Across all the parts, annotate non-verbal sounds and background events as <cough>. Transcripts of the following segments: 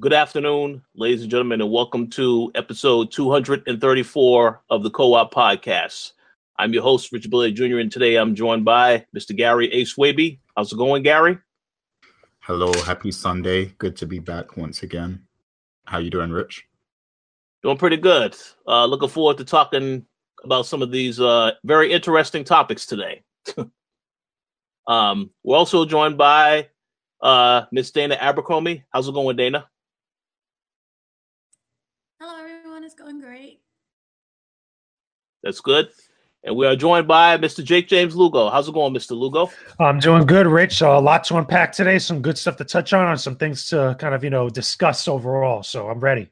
Good afternoon, ladies and gentlemen, and welcome to episode 234 of the Co op Podcast. I'm your host, Richard Billy Jr., and today I'm joined by Mr. Gary A. Swaby. How's it going, Gary? Hello, happy Sunday. Good to be back once again. How you doing, Rich? Doing pretty good. Uh, looking forward to talking about some of these uh, very interesting topics today. <laughs> um, we're also joined by uh, Miss Dana Abercrombie. How's it going, Dana? It's going great. That's good. And we are joined by Mr. Jake James Lugo. How's it going, Mr. Lugo? I'm doing good, Rich. Uh, a lot to unpack today. Some good stuff to touch on, and some things to kind of you know discuss overall. So I'm ready.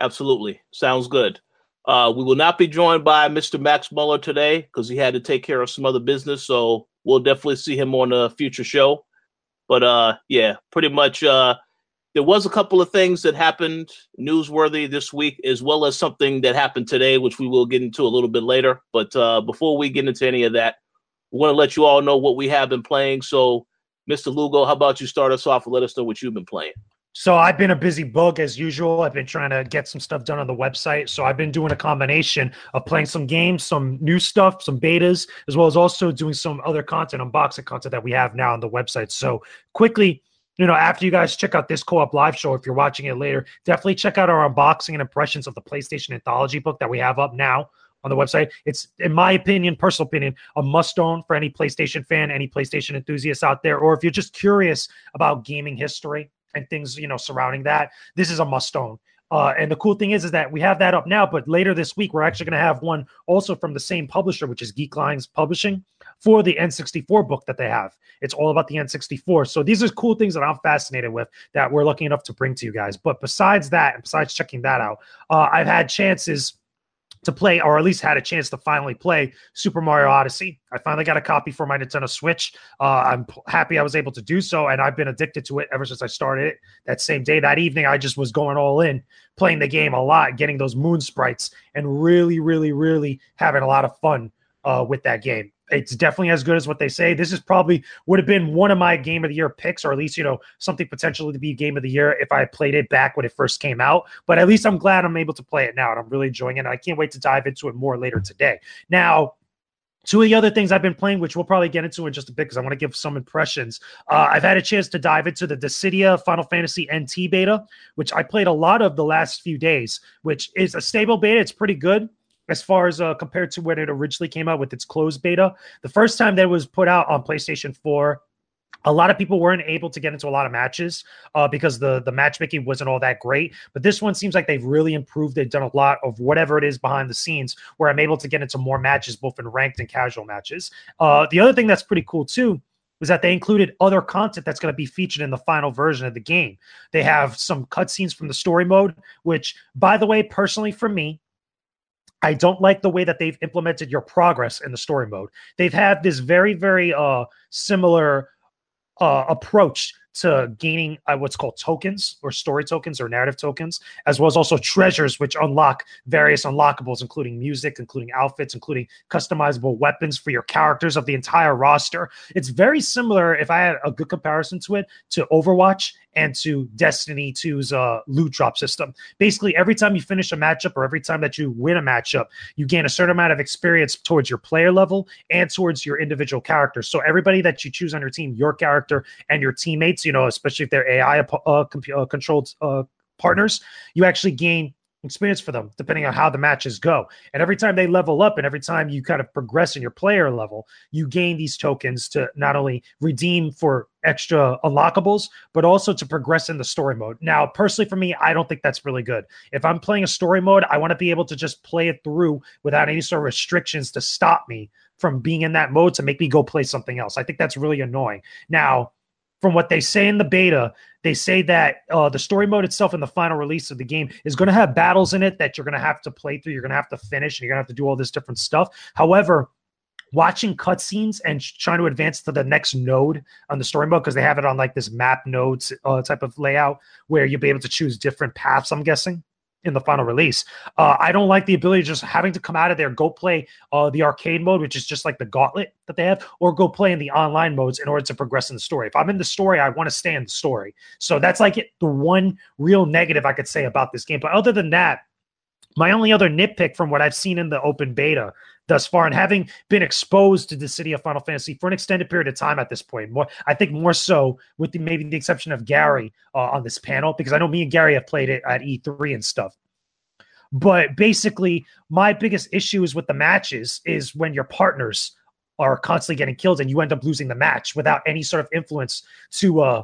Absolutely, sounds good. Uh, we will not be joined by Mr. Max Muller today because he had to take care of some other business. So we'll definitely see him on a future show. But uh, yeah, pretty much uh, there was a couple of things that happened newsworthy this week, as well as something that happened today, which we will get into a little bit later. But uh, before we get into any of that, we want to let you all know what we have been playing. So, Mr. Lugo, how about you start us off and let us know what you've been playing? So I've been a busy bug as usual. I've been trying to get some stuff done on the website. So I've been doing a combination of playing some games, some new stuff, some betas, as well as also doing some other content, unboxing content that we have now on the website. So quickly, you know, after you guys check out this co-op live show, if you're watching it later, definitely check out our unboxing and impressions of the PlayStation Anthology book that we have up now on the website. It's, in my opinion, personal opinion, a must own for any PlayStation fan, any PlayStation enthusiast out there, or if you're just curious about gaming history and things, you know, surrounding that, this is a must own. Uh, and the cool thing is, is that we have that up now, but later this week, we're actually going to have one also from the same publisher, which is Geek Lines Publishing, for the N64 book that they have. It's all about the N64. So these are cool things that I'm fascinated with that we're lucky enough to bring to you guys. But besides that, and besides checking that out, uh, I've had chances to play, or at least had a chance to finally play Super Mario Odyssey. I finally got a copy for my Nintendo Switch. Uh, I'm p- happy I was able to do so, and I've been addicted to it ever since I started it. That same day, that evening, I just was going all in, playing the game a lot, getting those moon sprites, and really, really, really having a lot of fun uh, with that game it's definitely as good as what they say. This is probably would have been one of my game of the year picks, or at least you know something potentially to be game of the year if I played it back when it first came out. But at least I'm glad I'm able to play it now, and I'm really enjoying it. And I can't wait to dive into it more later today. Now, Two of the other things I've been playing, which we'll probably get into in just a bit because I want to give some impressions. Uh, I've had a chance to dive into the Dissidia Final Fantasy NT beta, which I played a lot of the last few days, which is a stable beta. It's pretty good as far as uh, compared to when it originally came out with its closed beta. The first time that it was put out on PlayStation 4, a lot of people weren't able to get into a lot of matches uh, because the the matchmaking wasn't all that great. But this one seems like they've really improved. They've done a lot of whatever it is behind the scenes, where I'm able to get into more matches, both in ranked and casual matches. Uh, the other thing that's pretty cool too was that they included other content that's going to be featured in the final version of the game. They have some cutscenes from the story mode, which, by the way, personally for me, I don't like the way that they've implemented your progress in the story mode. They've had this very, very uh, similar uh, approach to gaining uh, what's called tokens or story tokens or narrative tokens, as well as also treasures, which unlock various unlockables, including music, including outfits, including customizable weapons for your characters of the entire roster. It's very similar, if I had a good comparison to it, to Overwatch and to Destiny 2's uh, loot drop system. Basically, every time you finish a matchup or every time that you win a matchup, you gain a certain amount of experience towards your player level and towards your individual characters. So everybody that you choose on your team, your character and your teammates, you know, especially if they're AI uh, comp- uh, controlled uh, partners, you actually gain experience for them, depending on how the matches go. And every time they level up and every time you kind of progress in your player level, you gain these tokens to not only redeem for extra unlockables, but also to progress in the story mode. Now, personally, for me, I don't think that's really good. If I'm playing a story mode, I want to be able to just play it through without any sort of restrictions to stop me from being in that mode to make me go play something else. I think that's really annoying. Now, from what they say in the beta, they say that uh, the story mode itself in the final release of the game is going to have battles in it that you're going to have to play through. You're going to have to finish, and you're going to have to do all this different stuff. However, watching cutscenes and trying to advance to the next node on the story mode because they have it on like this map nodes uh, type of layout where you'll be able to choose different paths. I'm guessing in the final release. Uh, I don't like the ability of just having to come out of there, go play uh, the arcade mode, which is just like the gauntlet that they have, or go play in the online modes in order to progress in the story. If I'm in the story, I want to stay in the story. So that's like it, the one real negative I could say about this game. But other than that, my only other nitpick from what I've seen in the open beta thus far, and having been exposed to the Dissidia Final Fantasy for an extended period of time at this point, more I think more so with the, maybe the exception of Gary uh, on this panel, because I know me and Gary have played it at E3 and stuff. But basically, my biggest issue is with the matches is when your partners are constantly getting killed and you end up losing the match without any sort of influence to uh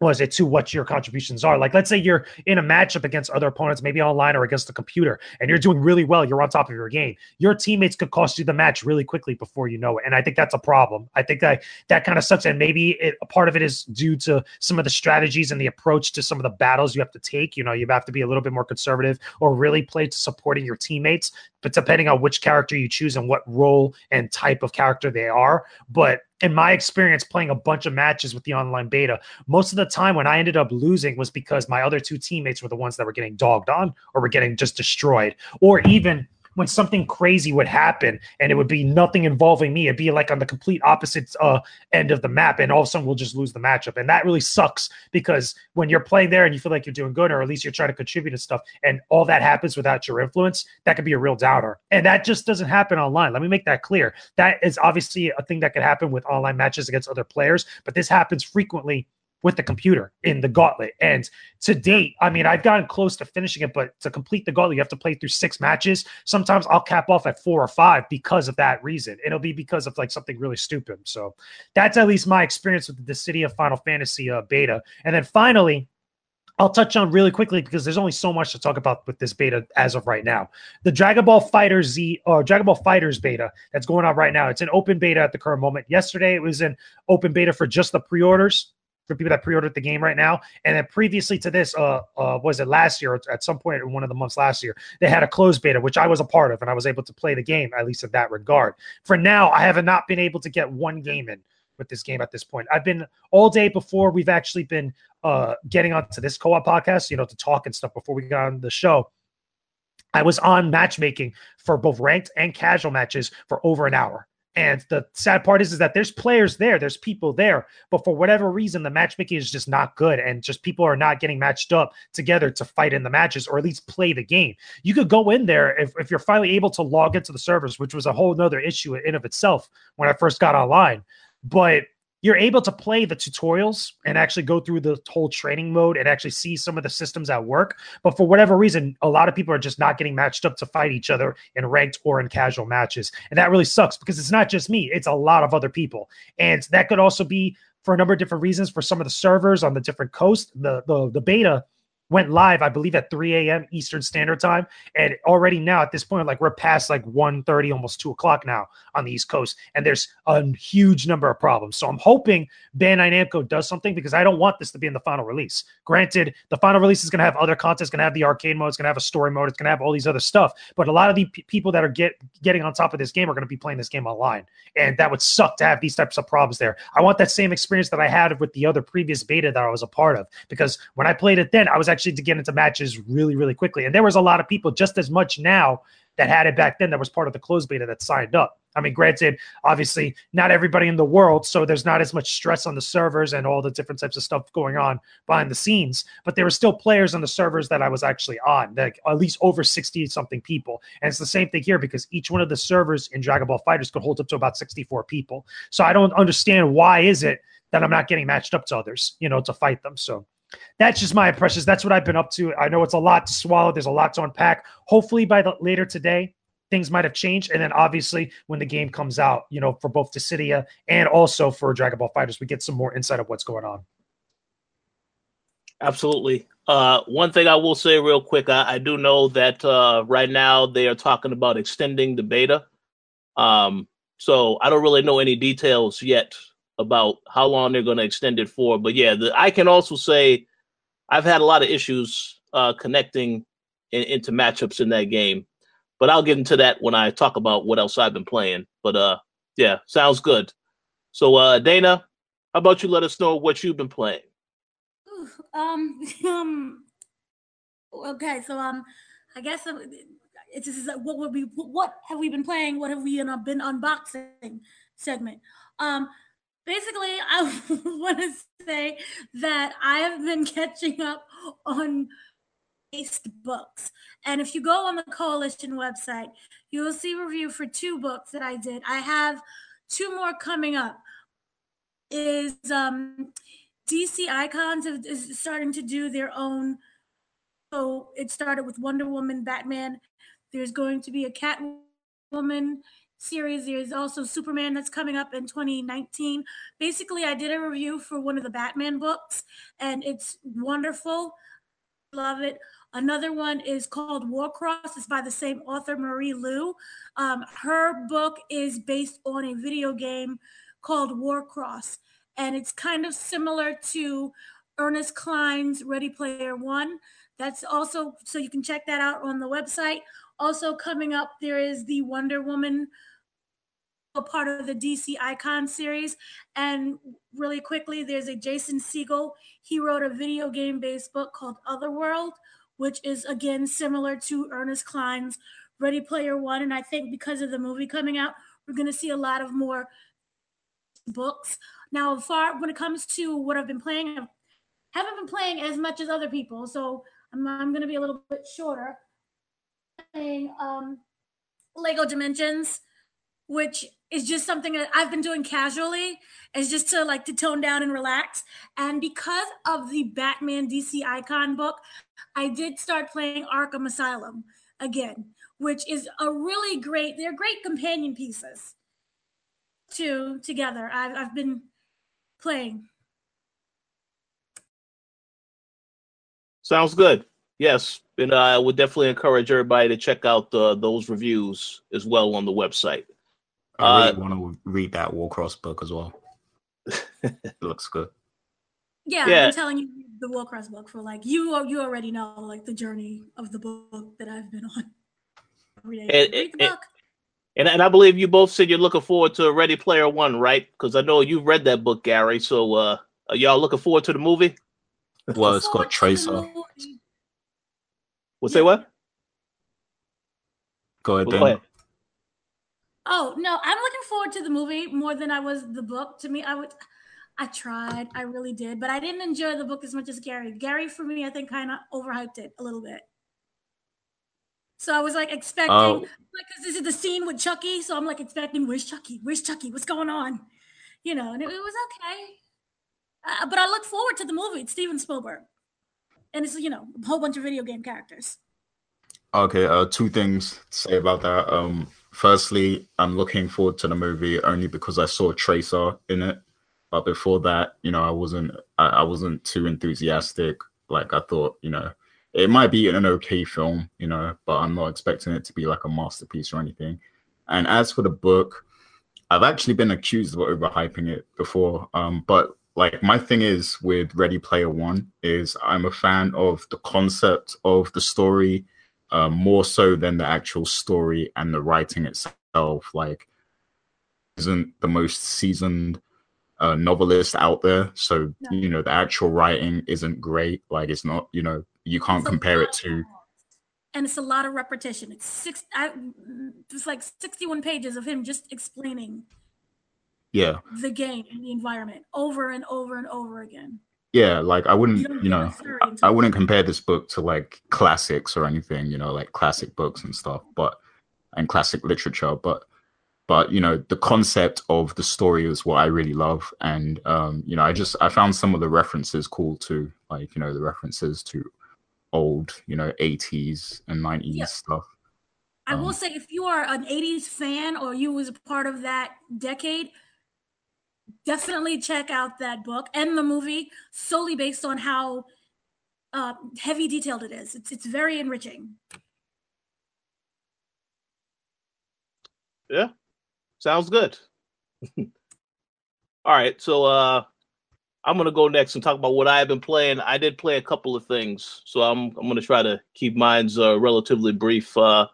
was it to what your contributions are. Like let's say you're in a matchup against other opponents maybe online or against the computer and you're doing really well you're on top of your game your teammates could cost you the match really quickly before you know it and i think that's a problem. I think that that kind of sucks and maybe it, a part of it is due to some of the strategies and the approach to some of the battles you have to take. You know you have to be a little bit more conservative or really play to supporting your teammates but depending on which character you choose and what role and type of character they are. But in my experience playing a bunch of matches with the online beta, most of the time when I ended up losing was because my other two teammates were the ones that were getting dogged on or were getting just destroyed, or even when something crazy would happen and it would be nothing involving me. It'd be like on the complete opposite uh, end of the map, and all of a sudden we'll just lose the matchup. And that really sucks because when you're playing there and you feel like you're doing good, or at least you're trying to contribute to stuff, and all that happens without your influence, that could be a real downer. And that just doesn't happen online. Let me make that clear. That is obviously a thing that could happen with online matches against other players, but this happens frequently with the computer in the gauntlet. And to date, I mean, I've gotten close to finishing it, but to complete the gauntlet, you have to play through six matches. Sometimes I'll cap off at four or five because of that reason. It'll be because of like something really stupid. So that's at least my experience with the Dissidia Final Fantasy uh, beta. And then finally, I'll touch on really quickly because there's only so much to talk about with this beta as of right now. The Dragon Ball FighterZ Z or Dragon Ball Fighters beta that's going on right now. It's an open beta at the current moment. Yesterday it was an open beta for just the pre-orders for people that pre-ordered the game right now. And then previously to this, uh, uh, was it last year? At some point in one of the months last year, they had a closed beta, which I was a part of, and I was able to play the game at least in that regard. For now, I have not been able to get one game in with this game at this point. I've been all day before we've actually been uh, getting onto this co-op podcast, you know, to talk and stuff before we got on the show. I was on matchmaking for both ranked and casual matches for over an hour. And the sad part is, is that there's players there, there's people there, but for whatever reason, the matchmaking is just not good, and just people are not getting matched up together to fight in the matches or at least play the game. You could go in there if, if you're finally able to log into the servers, which was a whole nother issue in of itself when I first got online. But you're able to play the tutorials and actually go through the whole training mode and actually see some of the systems at work. But for whatever reason, a lot of people are just not getting matched up to fight each other in ranked or in casual matches. And that really sucks because it's not just me, it's a lot of other people. And that could also be for a number of different reasons for some of the servers on the different coast. The the, the beta went live, I believe, at 3 a.m. Eastern Standard Time. And already now at this point, like we're past like 1.30, almost 2 o'clock now on the East Coast. And there's a huge number of problems. So I'm hoping Bandai Namco does something because I don't want this to be in the final release. Granted, the final release is going to have other content. It's going to have the arcade mode. It's going to have a story mode. It's going to have all these other stuff. But a lot of the p- people that are get getting on top of this game are going to be playing this game online. And that would suck to have these types of problems there. I want that same experience that I had with the other previous beta that I was a part of. Because when I played it then, I was actually to get into matches really, really quickly. And there was a lot of people just as much now that had it back then that was part of the closed beta that signed up. I mean, granted, obviously, not everybody in the world, so there's not as much stress on the servers and all the different types of stuff going on behind the scenes. But there were still players on the servers that I was actually on, like at least over 60 something people. And it's the same thing here because each one of the servers in Dragon Ball FighterZ could hold up to about 64 people. So I don't understand why is it that I'm not getting matched up to others, you know, to fight them. So that's just my impressions. That's what I've been up to. I know it's a lot to swallow. There's a lot to unpack. Hopefully, by the later today, things might have changed. And then obviously, when the game comes out, you know, for both Dissidia and also for Dragon Ball FighterZ, we get some more insight of what's going on. Absolutely. Uh, one thing I will say real quick, I, I do know that uh, right now they are talking about extending the beta. Um, so I don't really know any details yet about how long they're going to extend it for. But yeah, the, I can also say I've had a lot of issues uh, connecting in, into matchups in that game. But I'll get into that when I talk about what else I've been playing. But uh, yeah, sounds good. So uh, Dana, how about you let us know what you've been playing? Um, <laughs> um, Okay, so um, I guess uh, it's uh, what would we what have we been playing? What have we uh, been unboxing segment? Um, basically, I <laughs> want to say that I have been catching up on based books. And if you go on the coalition website, you will see review for two books that I did. I have two more coming up. Is um DC Icons is starting to do their own. So it started with Wonder Woman, Batman. There's going to be a Catwoman series. There's also Superman that's coming up in 2019. Basically, I did a review for one of the Batman books, and it's wonderful. Love it. Another one is called Warcross. It's by the same author, Marie Lu. Um, her book is based on a video game called Warcross, and it's kind of similar to Ernest Cline's Ready Player One. That's also so you can check that out on the website. Also coming up, there is the Wonder Woman a part of the DC Icon series. And really quickly, there's a Jason Segel. He wrote a video game based book called Otherworld, which is again similar to Ernest Cline's Ready Player One. And I think because of the movie coming out, we're going to see a lot of more books. Now, far when it comes to what I've been playing, I haven't been playing as much as other people, so I'm, I'm going to be a little bit shorter. Playing um, Lego Dimensions, which is just something that I've been doing casually. Is just to like to tone down and relax. And because of the Batman DC Icon book, I did start playing Arkham Asylum again, which is a really great, they're great companion pieces to together. I've, I've been playing. Sounds good. Yes, and I would definitely encourage everybody to check out the, those reviews as well on the website. I really uh, want to read that Warcross book as well. <laughs> it looks good. Yeah, yeah, I'm telling you the Warcross book for like you. You already know like the journey of the book that I've been on. Read the book. And, and I believe you both said you're looking forward to Ready Player One, right? Because I know you've read that book, Gary. So uh, are y'all looking forward to the movie? Well, it's got Tracer. We'll say what? Go ahead, well, Oh no, I'm looking forward to the movie more than I was the book. To me, I would I tried, I really did, but I didn't enjoy the book as much as Gary. Gary, for me, I think kind of overhyped it a little bit. So I was like expecting, oh. like, cause this is the scene with Chucky. So I'm like expecting, where's Chucky? Where's Chucky? What's going on? You know, and it, it was okay. Uh, but I look forward to the movie. It's Steven Spielberg, and it's you know a whole bunch of video game characters. Okay, uh, two things to say about that. Um, firstly, I'm looking forward to the movie only because I saw Tracer in it. But before that, you know, I wasn't I, I wasn't too enthusiastic. Like I thought, you know, it might be an okay film, you know, but I'm not expecting it to be like a masterpiece or anything. And as for the book, I've actually been accused of overhyping it before. Um, but like my thing is with Ready Player One is I'm a fan of the concept of the story uh, more so than the actual story and the writing itself. Like, isn't the most seasoned uh, novelist out there, so no. you know the actual writing isn't great. Like, it's not you know you can't it's compare it to. And it's a lot of repetition. It's six. I, it's like sixty-one pages of him just explaining. Yeah. The game and the environment over and over and over again yeah like i wouldn't you, you know I, I, wouldn't compare this book to like classics or anything you know like classic books and stuff but and classic literature but but you know the concept of the story is what i really love and um you know i just i found some of the references cool too like you know the references to old you know 80s and 90s yeah. stuff i um, will say if you are an 80s fan or you was a part of that decade definitely check out that book and the movie solely based on how uh, heavy detailed it is. It's it's very enriching. Yeah, sounds good. <laughs> All right, so uh, I'm gonna go next and talk about what I've been playing. I did play a couple of things, so I'm I'm gonna try to keep mine's uh, relatively brief. Uh,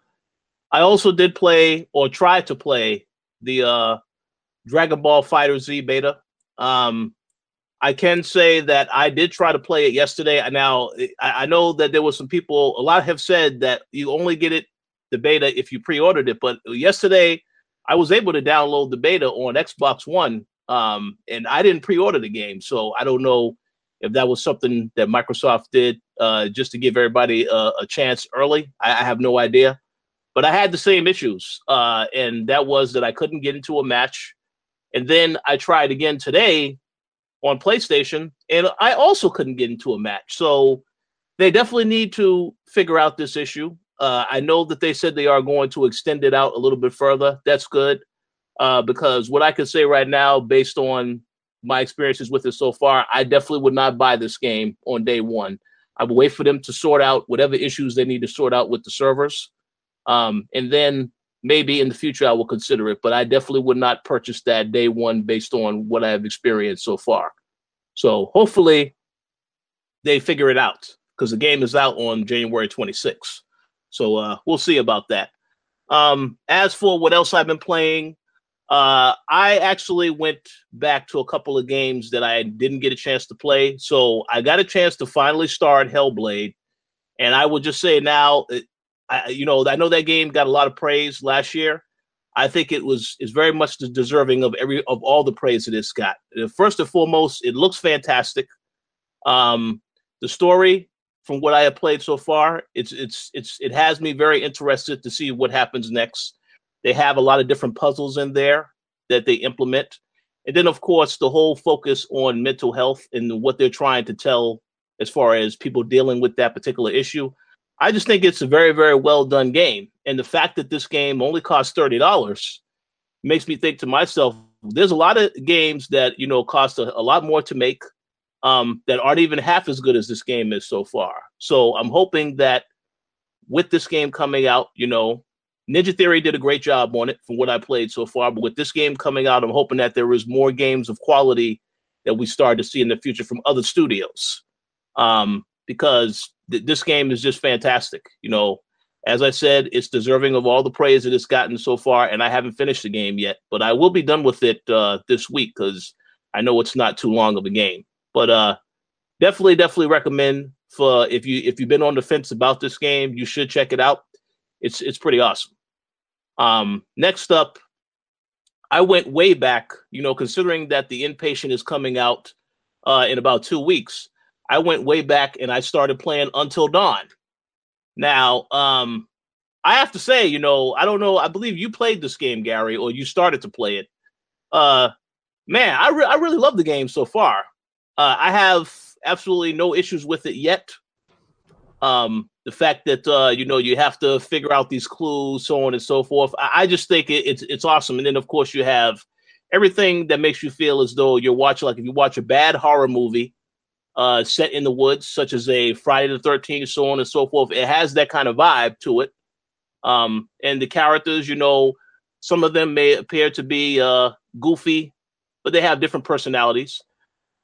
I also did play or try to play the uh, Dragon Ball Fighter Z beta. Um, I can say that I did try to play it yesterday. Now I, I know that there were some people. A lot have said that you only get it the beta if you pre-ordered it. But yesterday, I was able to download the beta on Xbox One, um, and I didn't pre-order the game, so I don't know if that was something that Microsoft did uh, just to give everybody a, a chance early. I, I, have no idea, but I had the same issues, uh, and that was that I couldn't get into a match. And then I tried again today on PlayStation, and I also couldn't get into a match. So they definitely need to figure out this issue. Uh, I know that they said they are going to extend it out a little bit further. That's good uh, because what I can say right now, based on my experiences with it so far, I definitely would not buy this game on day one. I would wait for them to sort out whatever issues they need to sort out with the servers, um, and then maybe in the future I will consider it. But I definitely would not purchase that day one based on what I have experienced so far. So hopefully they figure it out because the game is out on January 26th. So uh, we'll see about that. Um, as for what else I've been playing, uh, I actually went back to a couple of games that I didn't get a chance to play. So I got a chance to finally start Hellblade, and I will just say now, I, you know, I know that game got a lot of praise last year. I think it was is very much deserving of every of all the praise that it's got. First and foremost, it looks fantastic. Um, the story, from what I have played so far, it's it's it's it has me very interested to see what happens next. They have a lot of different puzzles in there that they implement, and then of course the whole focus on mental health and what they're trying to tell as far as people dealing with that particular issue. I just think it's a very, very well done game. And the fact that this game only costs thirty dollars makes me think to myself, there's a lot of games that you know cost a, a lot more to make um, that aren't even half as good as this game is so far. So I'm hoping that with this game coming out, you know, Ninja Theory did a great job on it from what I played so far. But with this game coming out, I'm hoping that there is more games of quality that we start to see in the future from other studios. Um, because th- this game is just fantastic. You know, as I said, it's deserving of all the praise that it's gotten so far, and I haven't finished the game yet, but I will be done with it uh, this week because I know it's not too long of a game. But uh, definitely, definitely recommend for if you if you've been on the fence about this game, you should check it out. It's it's pretty awesome. Um, next up, I went way back. You know, considering that the inpatient is coming out uh, in about two weeks. I went way back and I started playing Until Dawn. Now, um, I have to say, you know, I don't know. I believe you played this game, Gary, or you started to play it. Uh, man, I re- I really love the game so far. Uh, I have absolutely no issues with it yet. Um, the fact that uh, you know you have to figure out these clues, so on and so forth. I, I just think it, it's it's awesome. And then of course you have everything that makes you feel as though you're watching like if you watch a bad horror movie uh, set in the woods, such as a Friday the 13th, so on and so forth. It has that kind of vibe to it. Um, and the characters, you know, some of them may appear to be uh, goofy, but they have different personalities.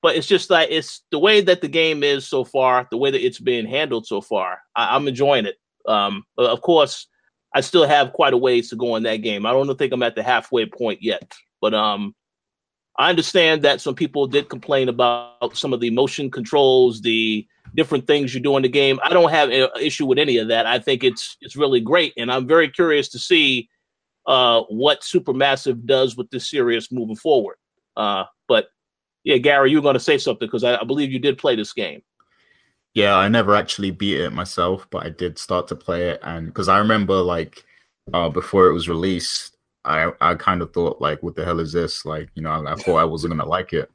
But it's just like it's the way that the game is so far, the way that it's being handled so far. I, am enjoying it. Um, of course, I still have quite a ways to go in that game. I don't think I'm at the halfway point yet, but um, I understand that some people did complain about some of the motion controls, the different things you do in the game. I don't have an issue with any of that. I think it's it's really great, and I'm very curious to see uh, what Supermassive does with this series moving forward. Uh, but yeah, Gary, you were going to say something because I, I believe you did play this game. Yeah, I never actually beat it myself, but I did start to play it, and because I remember like uh, before it was released, I I kind of thought like, what the hell is this? Like, you know, I, I thought I wasn't gonna like it,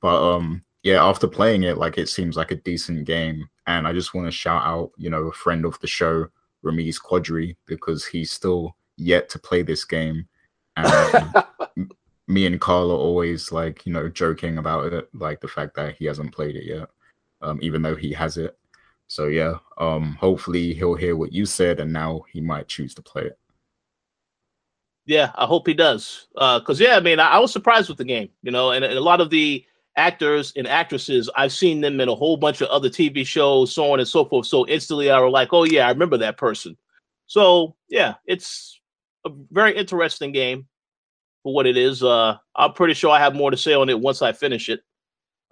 but um, yeah, after playing it, like it seems like a decent game, and I just want to shout out, you know, a friend of the show, Ramiz Quadri, because he's still yet to play this game, and <laughs> me and Carl are always like, you know, joking about it, like the fact that he hasn't played it yet, um, even though he has it. So yeah, um, hopefully he'll hear what you said, and now he might choose to play it. Yeah, I hope he does. Because uh, yeah, I mean, I, I, was surprised with the game, you know, and, and, a lot of the actors and actresses, I've seen them in a whole bunch of other TV shows, so on and so forth. So instantly, I was like, oh yeah, I remember that person. So yeah, it's a very interesting game for what it is. Uh, I'm pretty sure I have more to say on it once I finish it.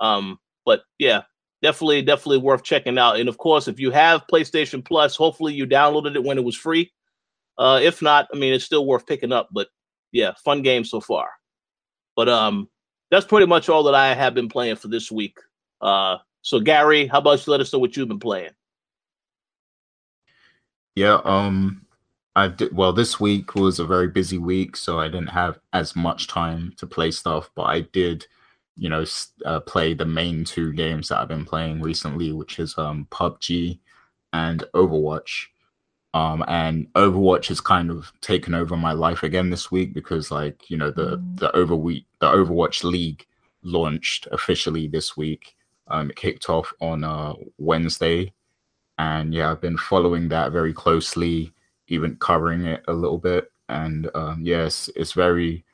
Um, but yeah, definitely, definitely worth checking out. And of course, if you have PlayStation Plus, hopefully you downloaded it when it was free. Uh, if not, I mean, it's still worth picking up. But yeah, fun game so far. But um, that's pretty much all that I have been playing for this week. Uh, so Gary, how about you let us know what you've been playing? Yeah, um, I did well. This week was a very busy week, so I didn't have as much time to play stuff. But I did, you know, uh, play the main two games that I've been playing recently, which is um PUBG and Overwatch. Um, and Overwatch has kind of taken over my life again this week because, like, you know, the the Overweek the Overwatch League launched officially this week. Um, it kicked off on uh, Wednesday, and yeah, I've been following that very closely, even covering it a little bit. And um, yes, it's very,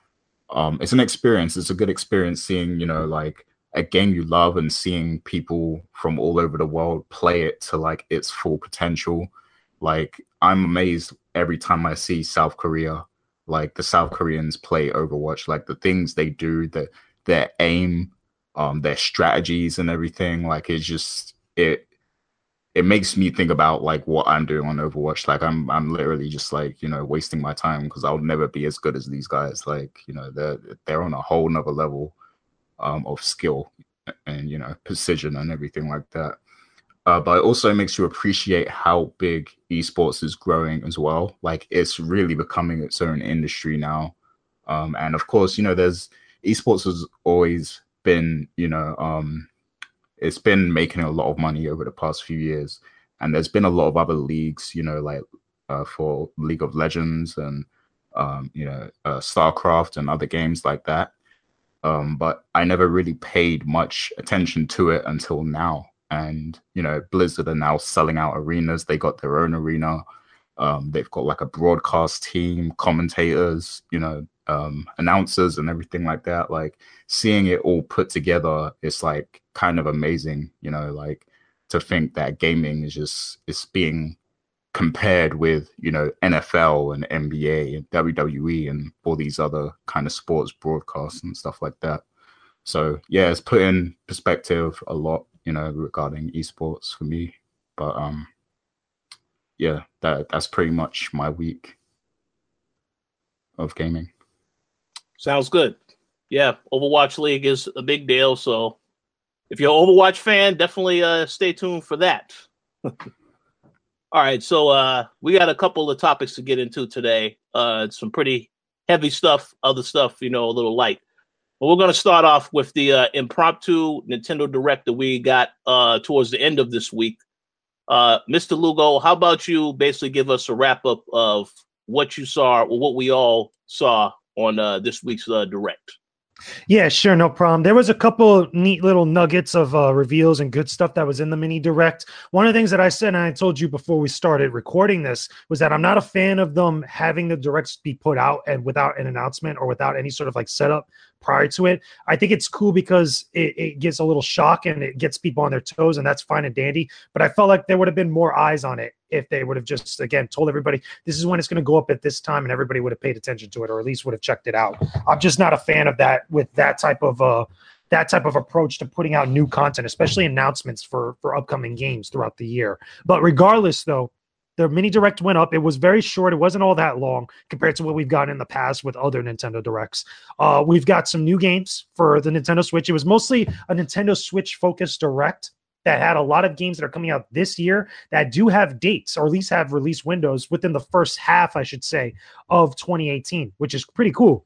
um, it's an experience. It's a good experience seeing, you know, like a game you love and seeing people from all over the world play it to like its full potential. Like I'm amazed every time I see South Korea, like the South Koreans play Overwatch, like the things they do, the their aim, um, their strategies and everything. Like it's just it it makes me think about like what I'm doing on Overwatch. Like I'm I'm literally just like, you know, wasting my time because I'll never be as good as these guys. Like, you know, they're they're on a whole nother level um of skill and you know precision and everything like that. Uh, but it also makes you appreciate how big esports is growing as well. Like it's really becoming its own industry now. Um, and of course, you know, there's esports has always been, you know, um, it's been making a lot of money over the past few years. And there's been a lot of other leagues, you know, like uh, for League of Legends and, um, you know, uh, StarCraft and other games like that. Um, but I never really paid much attention to it until now and you know blizzard are now selling out arenas. They got their own arena. Um, they've got like a broadcast team commentators you know um, announcers and everything like that. Like seeing it all put together it's like kind of amazing you know like to think that gaming is just is being compared with you know NFL and NBA and WWE and all these other kind of sports broadcasts and stuff like that. So yeah, it's put in perspective a lot you know, regarding esports for me. But um yeah, that that's pretty much my week of gaming. Sounds good. Yeah, Overwatch League is a big deal, so if you're an Overwatch fan, definitely uh stay tuned for that. <laughs> All right, so uh we got a couple of topics to get into today. Uh some pretty heavy stuff, other stuff, you know, a little light. But we're going to start off with the uh, impromptu Nintendo Direct that we got uh, towards the end of this week. Uh, Mr. Lugo, how about you basically give us a wrap up of what you saw or what we all saw on uh, this week's uh, Direct? Yeah, sure, no problem. There was a couple neat little nuggets of uh, reveals and good stuff that was in the mini direct. One of the things that I said, and I told you before we started recording this, was that I'm not a fan of them having the directs be put out and without an announcement or without any sort of like setup prior to it. I think it's cool because it, it gives a little shock and it gets people on their toes, and that's fine and dandy. But I felt like there would have been more eyes on it if they would have just again told everybody this is when it's going to go up at this time and everybody would have paid attention to it or at least would have checked it out i'm just not a fan of that with that type of uh that type of approach to putting out new content especially announcements for for upcoming games throughout the year but regardless though the mini direct went up. It was very short. It wasn't all that long compared to what we've gotten in the past with other Nintendo directs. Uh, we've got some new games for the Nintendo Switch. It was mostly a Nintendo Switch focused direct that had a lot of games that are coming out this year that do have dates or at least have release windows within the first half, I should say, of 2018, which is pretty cool.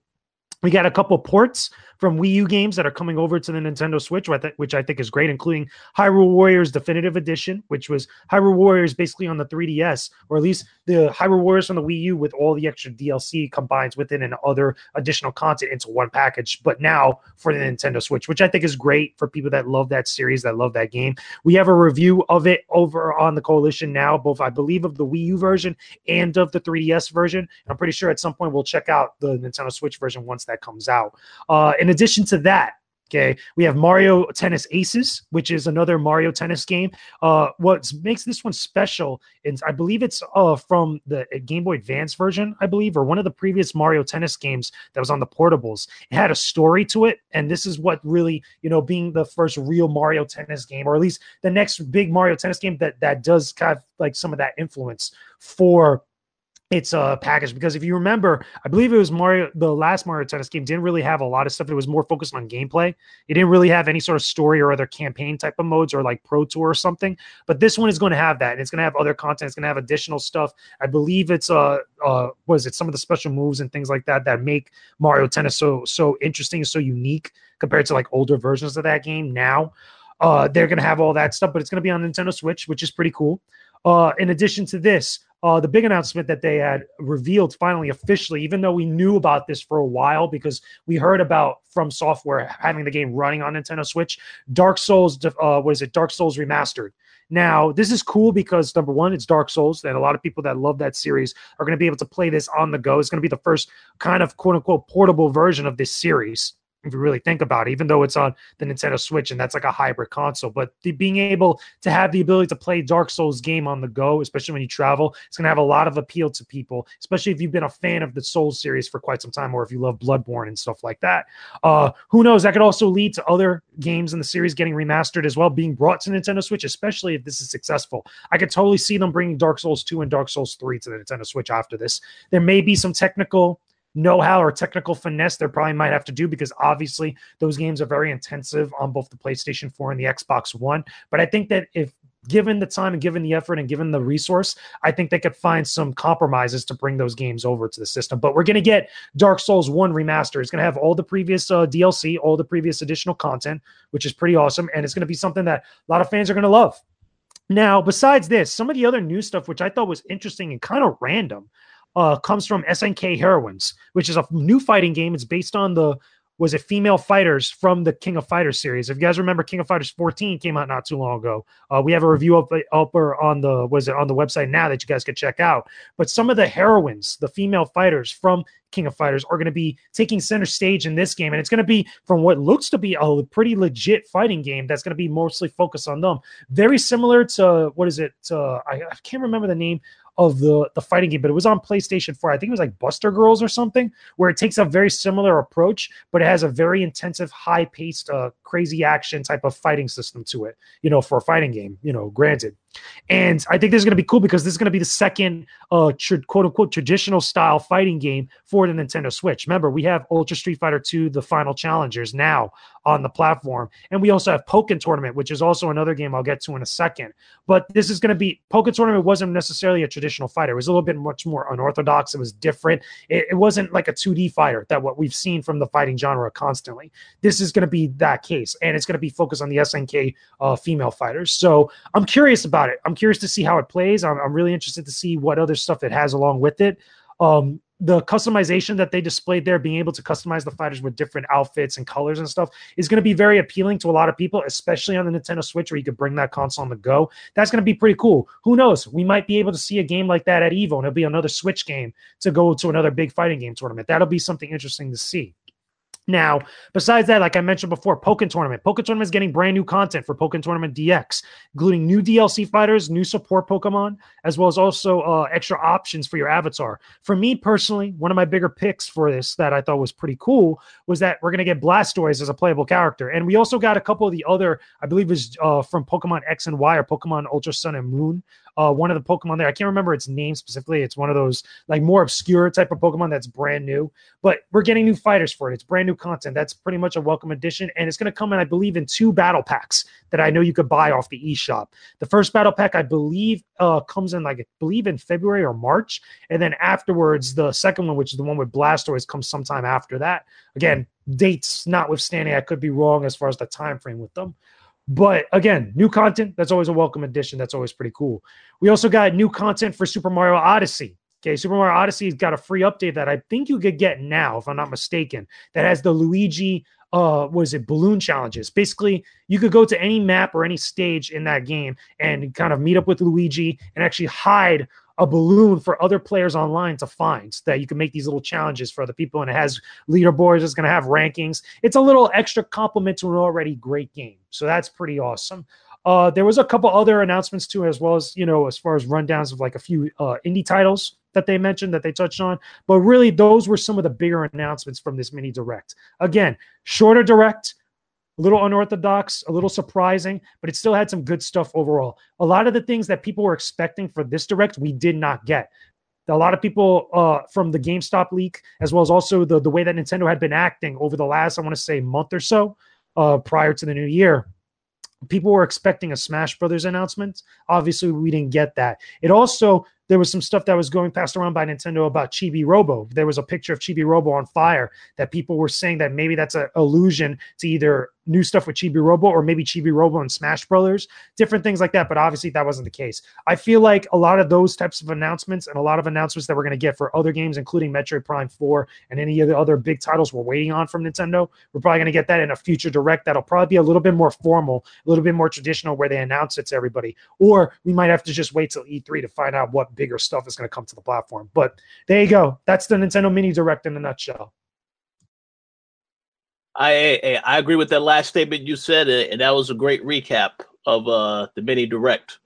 We got a couple ports from Wii U games that are coming over to the Nintendo Switch, which I think is great, including Hyrule Warriors Definitive Edition, which was Hyrule Warriors basically on the 3DS, or at least the Hyrule Warriors from the Wii U with all the extra DLC combines within and other additional content into one package, but now for the Nintendo Switch, which I think is great for people that love that series, that love that game. We have a review of it over on the Coalition now, both I believe of the Wii U version and of the 3DS version. I'm pretty sure at some point we'll check out the Nintendo Switch version once that comes out. Uh, in addition to that, Okay, we have Mario Tennis Aces, which is another Mario Tennis game. Uh, what makes this one special is I believe it's uh from the Game Boy Advance version, I believe, or one of the previous Mario Tennis games that was on the portables. It had a story to it, and this is what really, you know, being the first real Mario Tennis game, or at least the next big Mario Tennis game that that does kind of like some of that influence for it's a package because if you remember, I believe it was Mario, the last Mario Tennis game didn't really have a lot of stuff. It was more focused on gameplay. It didn't really have any sort of story or other campaign type of modes or like Pro Tour or something. But this one is going to have that. And it's going to have other content. It's going to have additional stuff. I believe it's uh uh was it some of the special moves and things like that that make Mario Tennis so so interesting, so unique compared to like older versions of that game. Now, uh, they're going to have all that stuff, but it's going to be on Nintendo Switch, which is pretty cool. Uh, in addition to this, uh, the big announcement that they had revealed finally officially, even though we knew about this for a while because we heard about FromSoftware having the game running on Nintendo Switch, Dark Souls, uh, what is it? Dark Souls Remastered. Now, this is cool because number one, it's Dark Souls, and a lot of people that love that series are going to be able to play this on the go. It's going to be the first kind of quote unquote portable version of this series if you really think about it, even though it's on the Nintendo Switch and that's like a hybrid console. But the, being able to have the ability to play Dark Souls game on the go, especially when you travel, it's going to have a lot of appeal to people, especially if you've been a fan of the Souls series for quite some time or if you love Bloodborne and stuff like that. Uh, who knows? That could also lead to other games in the series getting remastered as well, being brought to Nintendo Switch, especially if this is successful. I could totally see them bringing Dark Souls 2 and Dark Souls 3 to the Nintendo Switch after this. There may be some technical know-how or technical finesse there probably might have to do because obviously those games are very intensive on both the PlayStation 4 and the Xbox One. But I think that if given the time and given the effort and given the resource, I think they could find some compromises to bring those games over to the system. But we're going to get Dark Souls 1 remaster. It's going to have all the previous uh, DLC, all the previous additional content, which is pretty awesome. And it's going to be something that a lot of fans are going to love. Now, besides this, some of the other new stuff, which I thought was interesting and kind of random, uh, comes from SNK Heroines, which is a new fighting game. It's based on the was it female fighters from the King of Fighters series. If you guys remember, King of Fighters 14 came out not too long ago. Uh, we have a review up, up on the was it on the website now that you guys could check out. But some of the heroines, the female fighters from King of Fighters, are going to be taking center stage in this game, and it's going to be from what looks to be a pretty legit fighting game that's going to be mostly focused on them. Very similar to what is it? I, I can't remember the name of the the fighting game, but it was on PlayStation 4. I think it was like Buster Girls or something, where it takes a very similar approach, but it has a very intensive, high paced, uh, crazy action type of fighting system to it. You know, for a fighting game. You know, granted. And I think this is going to be cool because this is going to be the second uh, tr- quote unquote traditional style fighting game for the Nintendo Switch. Remember, we have Ultra Street Fighter 2, the final challengers now on the platform. And we also have Pokken Tournament, which is also another game I'll get to in a second. But this is going to be Pokken Tournament wasn't necessarily a traditional fighter. It was a little bit much more unorthodox. It was different. It, it wasn't like a 2D fighter that what we've seen from the fighting genre constantly. This is going to be that case. And it's going to be focused on the SNK uh, female fighters. So I'm curious about it. I'm curious to see how it plays. I'm, I'm really interested to see what other stuff it has along with it. Um, the customization that they displayed there, being able to customize the fighters with different outfits and colors and stuff, is going to be very appealing to a lot of people, especially on the Nintendo Switch, where you could bring that console on the go. That's going to be pretty cool. Who knows? We might be able to see a game like that at Evo, and it'll be another Switch game to go to another big fighting game tournament. That'll be something interesting to see. Now, besides that, like I mentioned before, Pokken Tournament. Pokken Tournament is getting brand new content for Pokken Tournament DX, including new DLC fighters, new support Pokemon, as well as also uh, extra options for your avatar. For me personally, one of my bigger picks for this that I thought was pretty cool was that we're going to get Blastoise as a playable character. And we also got a couple of the other, I believe is uh, from Pokemon X and Y or Pokemon Ultra Sun and Moon, uh, one of the Pokemon there. I can't remember its name specifically. It's one of those like more obscure type of Pokemon that's brand new, but we're getting new fighters for it. It's brand new content. That's pretty much a welcome addition, and it's going to come in, I believe, in two battle packs that I know you could buy off the eShop. The first battle pack, I believe, uh, comes in like I believe in February or March, and then afterwards, the second one, which is the one with Blastoise, comes sometime after that. Again, dates notwithstanding, I could be wrong as far as the time frame with them. But again, new content, that's always a welcome addition. That's always pretty cool. We also got new content for Super Mario Odyssey. Okay, Super Mario Odyssey's got a free update that I think you could get now, if I'm not mistaken, that has the Luigi uh was it balloon challenges basically you could go to any map or any stage in that game and kind of meet up with luigi and actually hide a balloon for other players online to find so that you can make these little challenges for other people and it has leaderboards it's going to have rankings it's a little extra compliment to an already great game so that's pretty awesome uh, there was a couple other announcements too, as well as you know, as far as rundowns of like a few uh, indie titles that they mentioned that they touched on. But really, those were some of the bigger announcements from this mini direct. Again, shorter direct, a little unorthodox, a little surprising, but it still had some good stuff overall. A lot of the things that people were expecting for this direct, we did not get. A lot of people uh, from the GameStop leak, as well as also the, the way that Nintendo had been acting over the last, I want to say, month or so uh, prior to the new year people were expecting a Smash Brothers announcement. Obviously, we didn't get that. It also there was some stuff that was going passed around by Nintendo about Chibi Robo. There was a picture of Chibi Robo on fire that people were saying that maybe that's an allusion to either new stuff with Chibi Robo or maybe Chibi Robo and Smash Brothers, different things like that. But obviously, that wasn't the case. I feel like a lot of those types of announcements and a lot of announcements that we're going to get for other games, including Metroid Prime 4 and any of the other big titles we're waiting on from Nintendo, we're probably going to get that in a future direct that'll probably be a little bit more formal, a little bit more traditional where they announce it to everybody. Or we might have to just wait till E3 to find out what bigger stuff is going to come to the platform. But there you go. That's the Nintendo Mini Direct in a nutshell. I, I agree with that last statement you said, and that was a great recap of uh, the mini direct.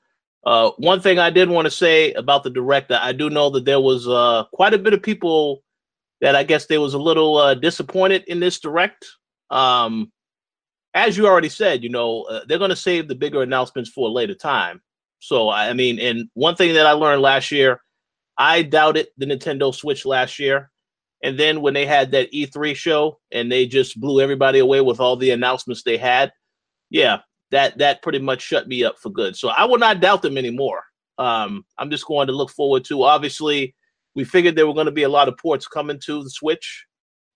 Uh, one thing I did want to say about the direct, I do know that there was uh, quite a bit of people that I guess they was a little uh, disappointed in this direct. Um, as you already said, you know uh, they're going to save the bigger announcements for a later time. So I mean, and one thing that I learned last year, I doubted the Nintendo Switch last year. And then when they had that E3 show and they just blew everybody away with all the announcements they had, yeah, that that pretty much shut me up for good. So I will not doubt them anymore. Um, I'm just going to look forward to. Obviously, we figured there were going to be a lot of ports coming to the Switch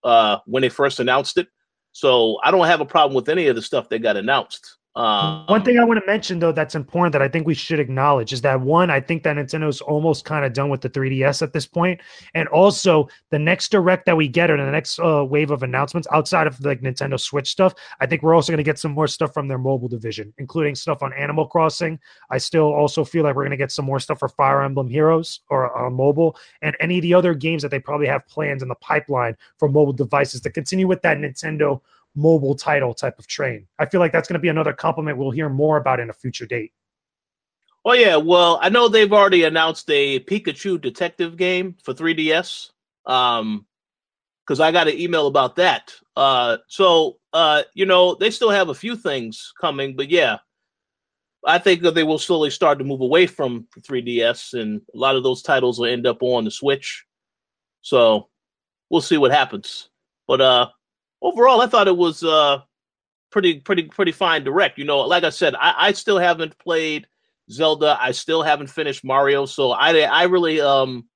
uh, when they first announced it. So I don't have a problem with any of the stuff that got announced. Um, one thing I want to mention though that's important that I think we should acknowledge is that one, I think that Nintendo's almost kind of done with the 3DS at this point, and also the next direct that we get or the next uh, wave of announcements outside of like Nintendo Switch stuff, I think we're also going to get some more stuff from their mobile division, including stuff on Animal Crossing. I still also feel like we're going to get some more stuff for Fire Emblem Heroes or on mobile, and any of the other games that they probably have plans in the pipeline for mobile devices to continue with that Nintendo mobile title type of train. I feel like that's going to be another compliment we'll hear more about in a future date. Oh yeah, well, I know they've already announced a Pikachu detective game for 3DS. Um because I got an email about that. Uh so uh you know, they still have a few things coming, but yeah. I think that they will slowly start to move away from 3DS and a lot of those titles will end up on the Switch. So we'll see what happens. But uh overall, I thought it was uh pretty pretty pretty fine direct. You know, like I said, I, I still haven't played Zelda. I still haven't finished Mario, so I I really um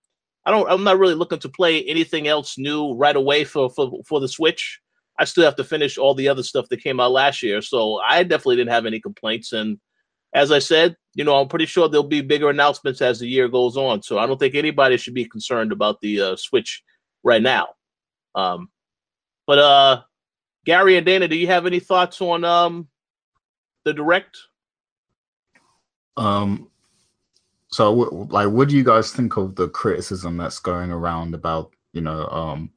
I don't I'm not really looking to play anything else new right away for for for the Switch. I still have to finish all the other stuff that came out last year, so I definitely didn't have any complaints. And as I said, you know, I'm pretty sure there'll be bigger announcements as the year goes on. So I don't think anybody should be concerned about the uh, Switch right now. Um, but uh, Gary and Dana, do you have any thoughts on um the direct? Um, so like, what do you guys think of the criticism that's going around about you know um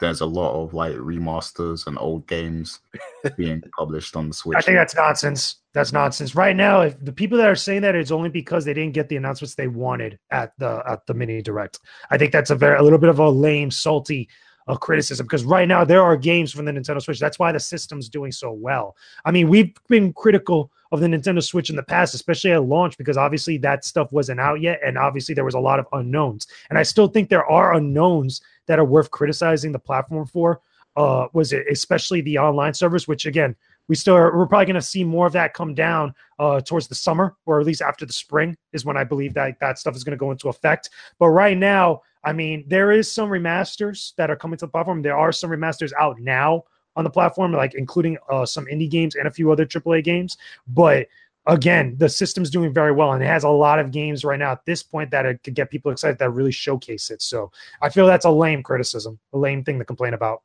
there's a lot of like remasters and old games <laughs> being published on the Switch. I think that's nonsense. That's nonsense. Right now, if the people that are saying that it's only because they didn't get the announcements they wanted at the at the mini direct. I think that's a very a little bit of a lame, salty of criticism because right now there are games from the Nintendo Switch. That's why the system's doing so well. I mean, we've been critical of the Nintendo Switch in the past, especially at launch, because obviously that stuff wasn't out yet, and obviously there was a lot of unknowns. And I still think there are unknowns that are worth criticizing the platform for. Uh, was it especially the online servers, which again we still are, we're probably going to see more of that come down uh, towards the summer or at least after the spring is when I believe that that stuff is going to go into effect. But right now, I mean, there is some remasters that are coming to the platform. There are some remasters out now on the platform, like including uh, some indie games and a few other AAA games. But again, the system's doing very well and it has a lot of games right now at this point that it could get people excited that really showcase it. So I feel that's a lame criticism, a lame thing to complain about.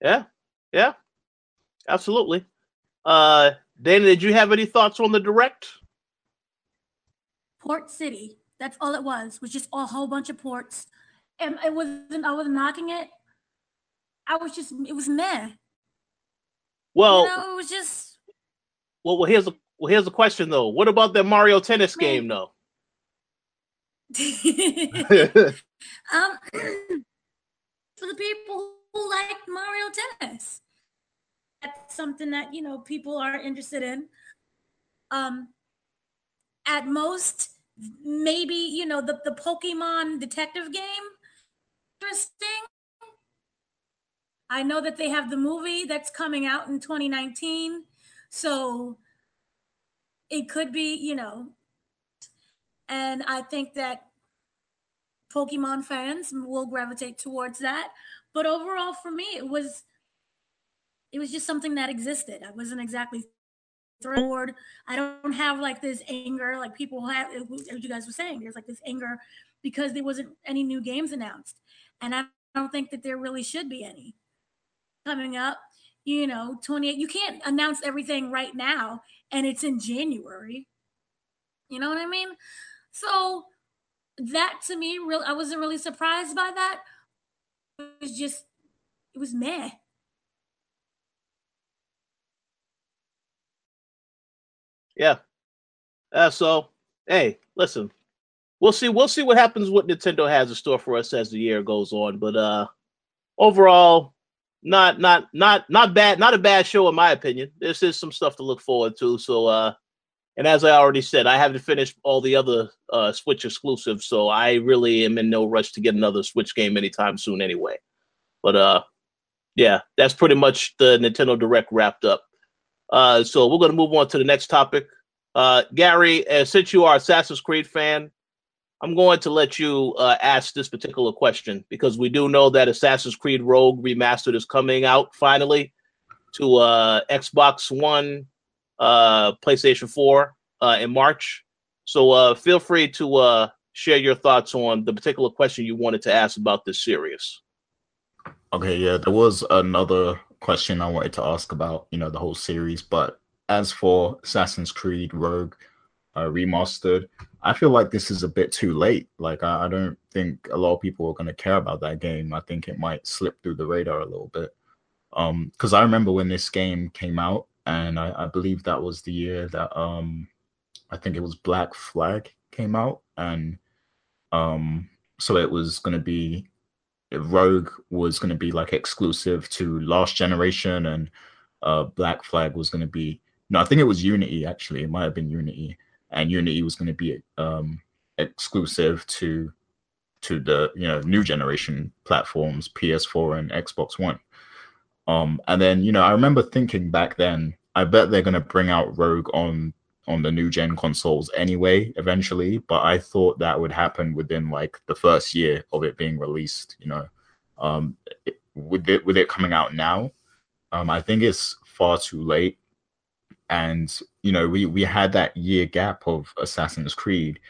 Yeah, yeah, absolutely. Uh, Dana, did you have any thoughts on the direct? Port City. That's all it was. Was just a whole bunch of ports, and it wasn't. I wasn't knocking it. I was just. It was meh. Well, you know, it was just. Well, well, here's a well, here's a question though. What about the Mario Tennis Man. game though? <laughs> um, <clears throat> for the people who like Mario Tennis, that's something that you know people are interested in. Um, at most, maybe you know the the Pokemon detective game. Interesting. I know that they have the movie that's coming out in 2019, so it could be you know. And I think that Pokemon fans will gravitate towards that. But overall, for me, it was it was just something that existed. I wasn't exactly thrilled. I don't have like this anger like people have, you guys were saying. There's like this anger because there wasn't any new games announced, and I don't think that there really should be any coming up. You know, 28. You can't announce everything right now, and it's in January. You know what I mean? So that to me, real, I wasn't really surprised by that. It was just, it was meh. Yeah. Uh, so, hey, listen, we'll see. We'll see what happens. What Nintendo has in store for us as the year goes on. But uh, overall, not not not not bad. Not a bad show in my opinion. This is some stuff to look forward to. So, uh, and as I already said, I haven't finished all the other uh, Switch exclusives, so I really am in no rush to get another Switch game anytime soon, anyway. But uh, yeah, that's pretty much the Nintendo Direct wrapped up. Uh, so we're going to move on to the next topic. Uh, Gary, uh, since you are Assassin's Creed fan, I'm going to let you uh, ask this particular question because we do know that Assassin's Creed Rogue Remastered is coming out finally to uh, Xbox One, uh, PlayStation 4 uh, in March. So uh, feel free to uh, share your thoughts on the particular question you wanted to ask about this series. Okay, yeah, there was another question I wanted to ask about, you know, the whole series. But as for Assassin's Creed Rogue uh, Remastered, I feel like this is a bit too late. Like, I, I don't think a lot of people are going to care about that game. I think it might slip through the radar a little bit. Um, because I remember when this game came out, and I, I believe that was the year that um I think it was Black Flag came out, and um so it was going to be Rogue was going to be like exclusive to last generation, and uh Black Flag was going to be no, I think it was Unity actually. It might have been Unity, and Unity was going to be um exclusive to to the you know new generation platforms PS4 and Xbox One. Um, and then you know, I remember thinking back then, I bet they're gonna bring out Rogue on on the new gen consoles anyway, eventually. But I thought that would happen within like the first year of it being released. You know, um, it, with it with it coming out now, um, I think it's far too late. And you know, we we had that year gap of Assassin's Creed,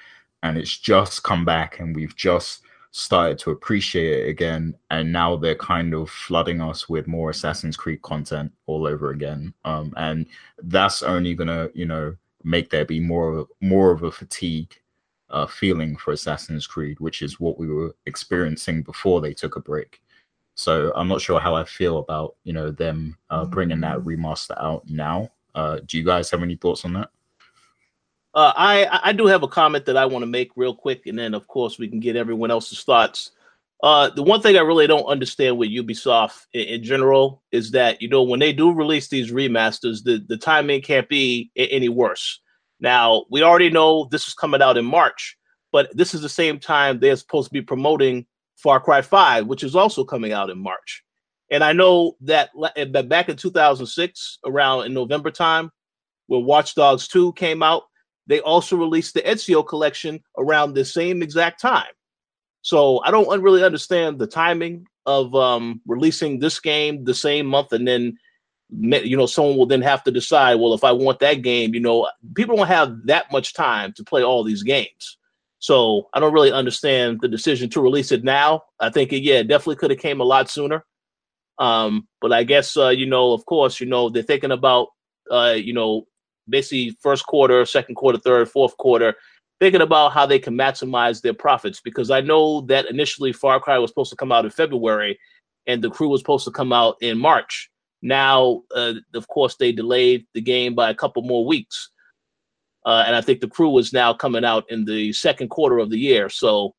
and it's just come back, and we've just started to appreciate it again and now they're kind of flooding us with more assassin's creed content all over again um, and that's only gonna you know make there be more more of a fatigue uh, feeling for assassin's creed which is what we were experiencing before they took a break. So i'm not sure how i feel about you know them uh, bringing that remaster out now. Uh, do you guys have any thoughts on that? Uh, I I do have a comment that I want to make real quick, and then of course we can get everyone else's thoughts. Uh, the one thing I really don't understand with Ubisoft in, in, general is that you know when they do release these remasters, the the timing can't be any worse. Now we already know this is coming out in March, but this is the same time they're supposed to be promoting Far Cry Five, which is also coming out in March. And I know that, that back in 2006, around in November time, when Watch Dogs 2 came out, they also released the Ezio collection around the same exact time. So I don't really understand the timing of um, releasing this game the same month, and then you know someone will then have to decide. Well, if I want that game, you know, people don't have that much time to play all these games. So I don't really understand the decision to release it now. I think it, yeah, definitely could have came a lot sooner. Um, but I guess uh, you know, of course, you know, they're thinking about uh, you know, basically first quarter, second quarter, third, fourth quarter, thinking about how they can maximize their profits. Because I know that initially Far Cry was supposed to come out in February, and the crew was supposed to come out in March. Now, uh, of course, they delayed the game by a couple more weeks. Uh, and I think the crew is now coming out in the second quarter of the year. So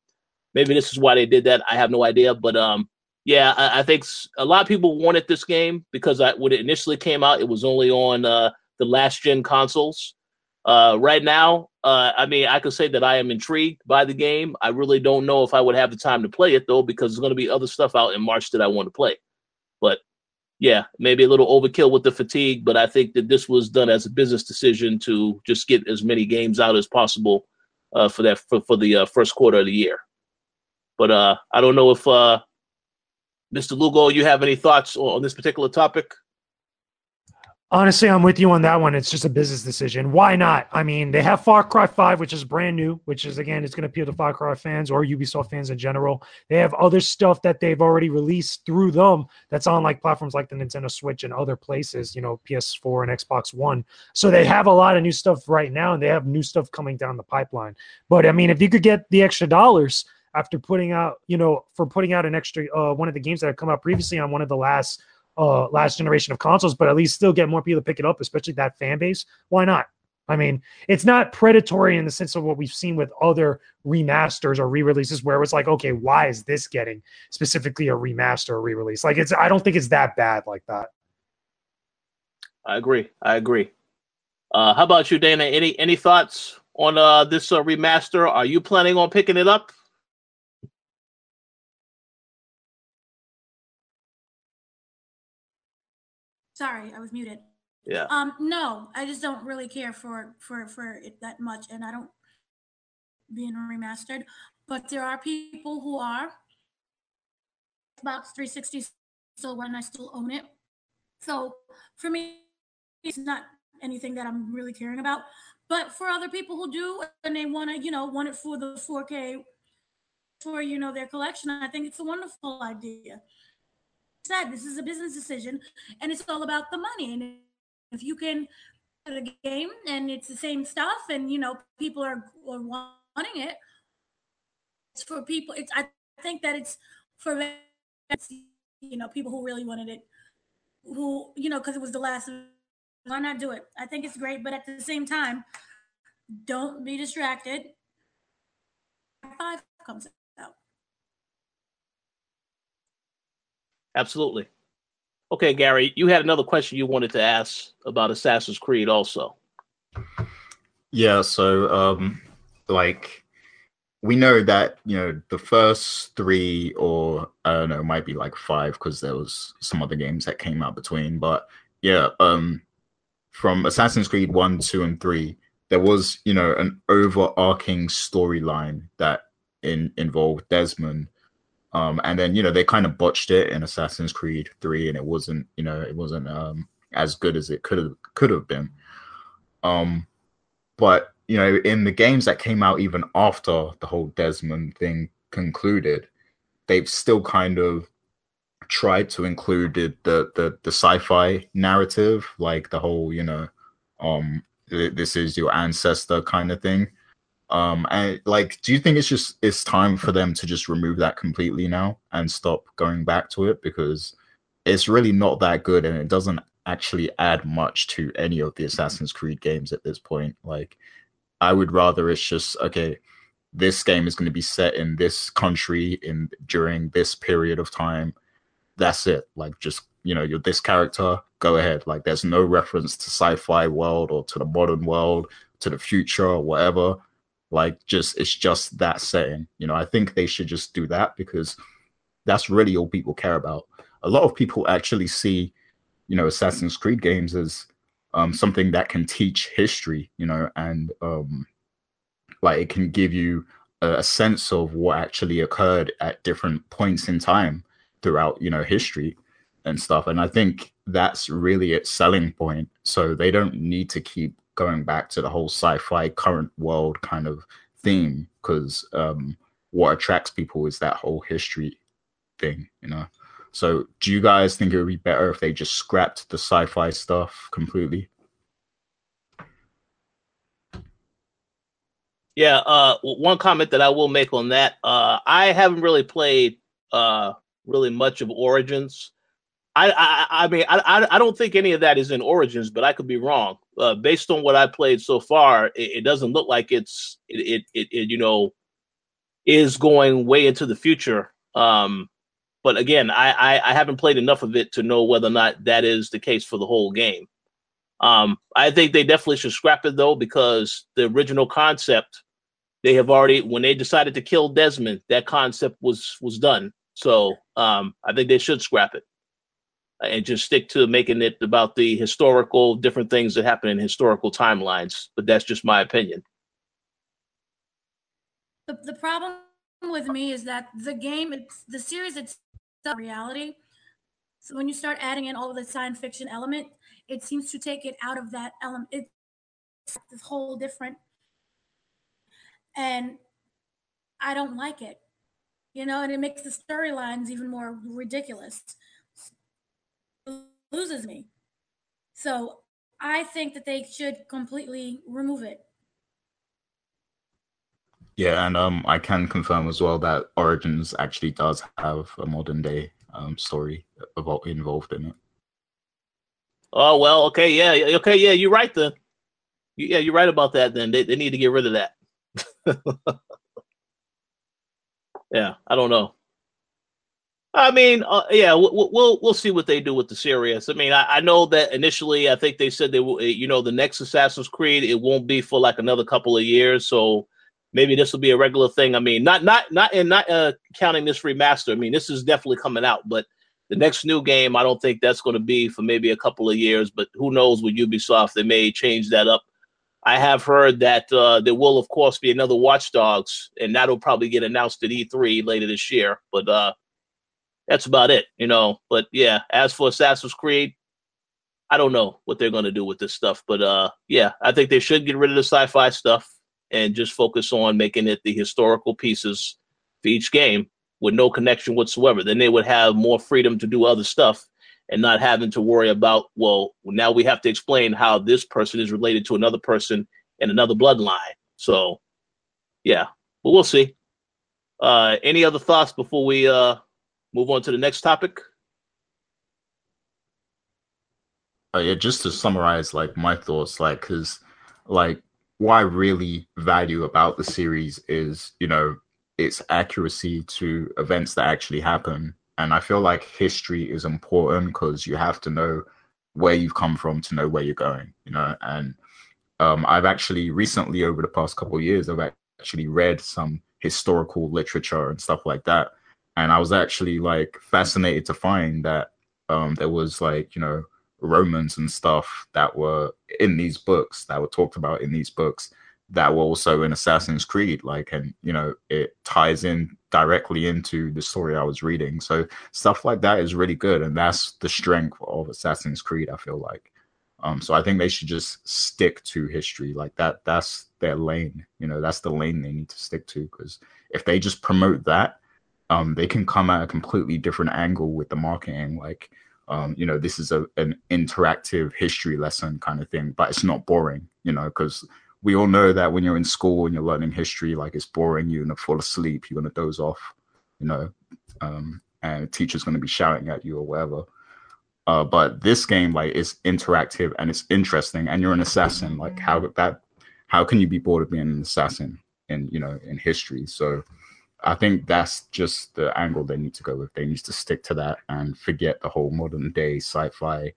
maybe this is why they did that. I have no idea. But um, yeah, I, I think a lot of people wanted this game because I, when it initially came out, it was only on uh, the last gen consoles. Uh, right now, uh, I mean, I could say that I am intrigued by the game. I really don't know if I would have the time to play it though, because there's going to be other stuff out in March that I want to play. But yeah, maybe a little overkill with the fatigue, but I think that this was done as a business decision to just get as many games out as possible uh, for that for, for the uh, first quarter of the year. But uh, I don't know if uh, Mr. Lugo, you have any thoughts on this particular topic? Honestly, I'm with you on that one. It's just a business decision. Why not? I mean, they have Far Cry 5, which is brand new, which is, again, it's going to appeal to Far Cry fans or Ubisoft fans in general. They have other stuff that they've already released through them that's on like platforms like the Nintendo Switch and other places, you know, PS4 and Xbox One. So they have a lot of new stuff right now and they have new stuff coming down the pipeline. But I mean, if you could get the extra dollars after putting out, you know, for putting out an extra, uh, one of the games that have come out previously on one of the last uh, last generation of consoles, but at least still get more people to pick it up, especially that fan base. Why not? I mean, it's not predatory in the sense of what we've seen with other remasters or re-releases where it's like, okay, why is this getting specifically a remaster or re-release? Like it's I don't think it's that bad like that. I agree. I agree. Uh, how about you, Dana? Any any thoughts on uh, this uh, remaster? Are you planning on picking it up? Sorry, I was muted. Yeah. Um, no, I just don't really care for for for it that much, and I don't being remastered. But there are people who are Xbox 360 still when I still own it. So for me, it's not anything that I'm really caring about. But for other people who do and they want to, you know, want it for the 4K for you know their collection, I think it's a wonderful idea said, this is a business decision and it's all about the money. And if you can the game and it's the same stuff and you know people are, are wanting it, it's for people. It's I think that it's for you know people who really wanted it, who you know because it was the last. Why not do it? I think it's great, but at the same time, don't be distracted. Five comes Absolutely. Okay, Gary, you had another question you wanted to ask about Assassin's Creed also. Yeah, so um like we know that, you know, the first 3 or I don't know, might be like 5 cuz there was some other games that came out between, but yeah, um from Assassin's Creed 1, 2 and 3, there was, you know, an overarching storyline that in involved Desmond um, and then you know they kind of botched it in Assassin's Creed Three, and it wasn't you know it wasn't um, as good as it could have could have been. Um, but you know in the games that came out even after the whole Desmond thing concluded, they've still kind of tried to include the the the, the sci-fi narrative, like the whole you know um this is your ancestor kind of thing um, and like, do you think it's just it's time for them to just remove that completely now and stop going back to it because it's really not that good and it doesn't actually add much to any of the Assassin's Creed games at this point. Like, I would rather it's just okay. This game is going to be set in this country in during this period of time. That's it. Like, just you know, you're this character. Go ahead. Like, there's no reference to sci-fi world or to the modern world, to the future or whatever like just it's just that setting. You know, I think they should just do that because that's really all people care about. A lot of people actually see, you know, Assassin's Creed games as um, something that can teach history, you know, and um, like it can give you a, a sense of what actually occurred at different points in time throughout, you know, history and stuff. And I think that's really its selling point. So they don't need to keep going back to the whole sci-fi current world kind of theme because um, what attracts people is that whole history thing, you know. So, do you guys think it would be better if they just scrapped the sci-fi stuff completely? Yeah, uh, one comment that I will make on that. Uh, I haven't really played uh, really much of Origins. I, I, I mean, I, I don't think any of that is in Origins, but I could be wrong. Uh, based on what I played so far, it, it doesn't look like it's it, it, it, you know, is going way into the future. Um, but again, I, I, I haven't played enough of it to know whether or not that is the case for the whole game. Um, I think they definitely should scrap it though, because the original concept they have already when they decided to kill Desmond, that concept was was done. So um, I think they should scrap it and just stick to making it about the historical different things that happen in historical timelines. But that's just my opinion. The, the problem with me is that the game, it's the series, it's reality. So when you start adding in all of the science fiction element, it seems to take it out of that element. It's this whole different, and I don't like it. You know, and it makes the storylines even more ridiculous. It loses me. So I think that they should completely remove it. Yeah, and um, I can confirm as well that Origins actually does have a modern day um, story about involved in it. Oh well, okay, yeah, okay, yeah, you're right then. Yeah, you're right about that. Then they they need to get rid of that. <laughs> yeah, I don't know. I mean, uh, yeah, we'll, we'll we'll see what they do with the series. I mean, I, I know that initially, I think they said they will. You know, the next Assassin's Creed, it won't be for like another couple of years. So maybe this will be a regular thing. I mean, not not not and not uh, counting this remaster. I mean, this is definitely coming out, but the next new game, I don't think that's going to be for maybe a couple of years. But who knows with Ubisoft, they may change that up. I have heard that uh, there will, of course, be another Watch Dogs, and that'll probably get announced at E3 later this year. But uh, that's about it, you know. But yeah, as for Assassin's Creed, I don't know what they're going to do with this stuff. But uh, yeah, I think they should get rid of the sci-fi stuff and just focus on making it the historical pieces for each game with no connection whatsoever. Then they would have more freedom to do other stuff and not having to worry about, well, now we have to explain how this person is related to another person and another bloodline. So, yeah, but we'll see. Uh, any other thoughts before we uh, move on to the next topic? Uh, yeah, just to summarize, like my thoughts, like, because, like, what I really value about the series is, you know, its accuracy to events that actually happen. And I feel like history is important because you have to know where you've come from to know where you're going, you know. And um, I've actually recently, over the past couple of years, I've actually read some historical literature and stuff like that. And I was actually like fascinated to find that um, there was like, you know, Romans and stuff that were in these books that were talked about in these books that were also in Assassin's Creed. Like, and you know, it ties in directly into the story I was reading. So stuff like that is really good, and that's the strength of Assassin's Creed. I feel like. Um, so I think they should just stick to history like that. That's their lane. You know, that's the lane they need to stick to. Because if they just promote that, um, they can come at a completely different angle with the marketing. Like, um, you know, this is a, an interactive history lesson kind of thing, but it's not boring, you know, because we all know that when you're in school and you're learning history, like it's boring, you're gonna fall asleep, you're gonna doze off, you know, um, and teacher's gonna be shouting at you or whatever. Uh, but this game, like, is interactive and it's interesting, and you're an assassin. Like, how that, how can you be bored of being an assassin in, you know, in history? So, I think that's just the angle they need to go with. They need to stick to that and forget the whole modern day sci-fi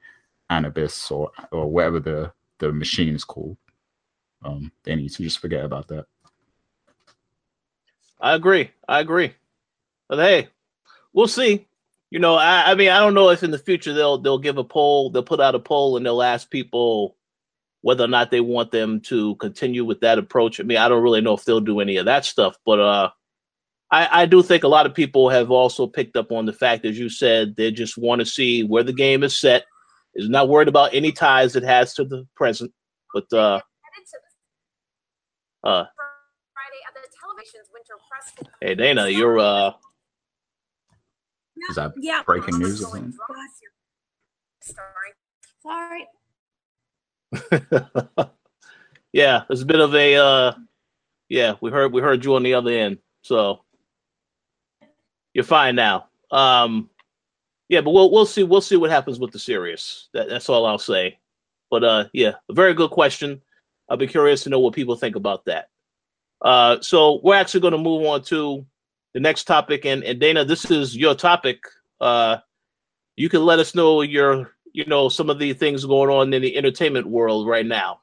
Animus or or whatever the the machine is called. Um, they need to just forget about that. I agree. I agree. But hey, we'll see. You know, I, I mean, I don't know if in the future they'll they'll give a poll, they'll put out a poll and they'll ask people whether or not they want them to continue with that approach. I mean, I don't really know if they'll do any of that stuff, but uh I, I do think a lot of people have also picked up on the fact, as you said, they just want to see where the game is set. Is not worried about any ties it has to the present, but uh, uh, Hey Dana, you're uh, Is that Yeah. breaking news or something? Sorry. <laughs> yeah, it's a bit of a uh yeah, we heard we heard you on the other end. So you're fine now. Um yeah, but we'll we'll see we'll see what happens with the series. That, that's all I'll say. But uh yeah, a very good question. I'll be curious to know what people think about that. Uh so we're actually going to move on to the next topic and and Dana, this is your topic. Uh you can let us know your you know some of the things going on in the entertainment world right now.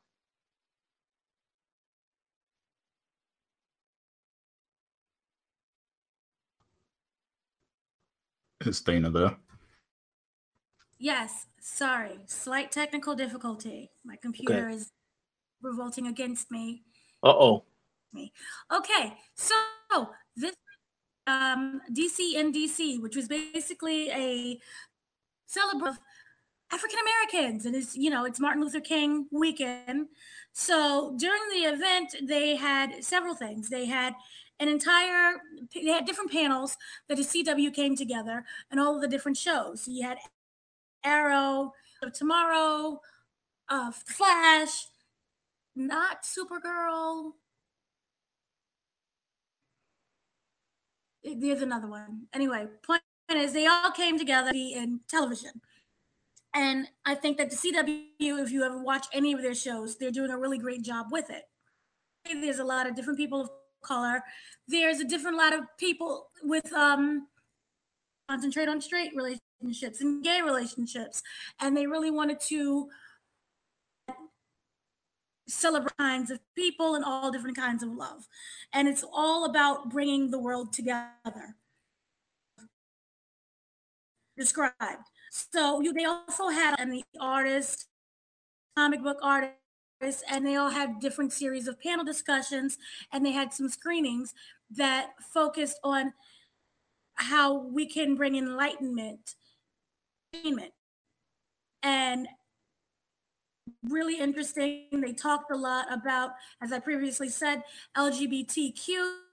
Is Dana there? Yes. Sorry. Slight technical difficulty. My computer is revolting against me. Uh oh. Me. Okay. So this um DC in DC, which was basically a celebration of African Americans, and it's you know it's Martin Luther King weekend. So during the event, they had several things. They had an entire they had different panels that the CW came together and all of the different shows. So you had Arrow, Tomorrow, uh, Flash, not Supergirl. There's another one. Anyway, point is they all came together in television. And I think that the CW, if you ever watch any of their shows, they're doing a really great job with it. There's a lot of different people color. There's a different lot of people with um concentrate on straight relationships and gay relationships. And they really wanted to celebrate kinds of people and all different kinds of love. And it's all about bringing the world together. Described. So you, they also had the artist, comic book artists, and they all had different series of panel discussions, and they had some screenings that focused on how we can bring enlightenment, and really interesting. They talked a lot about, as I previously said, LGBTQ,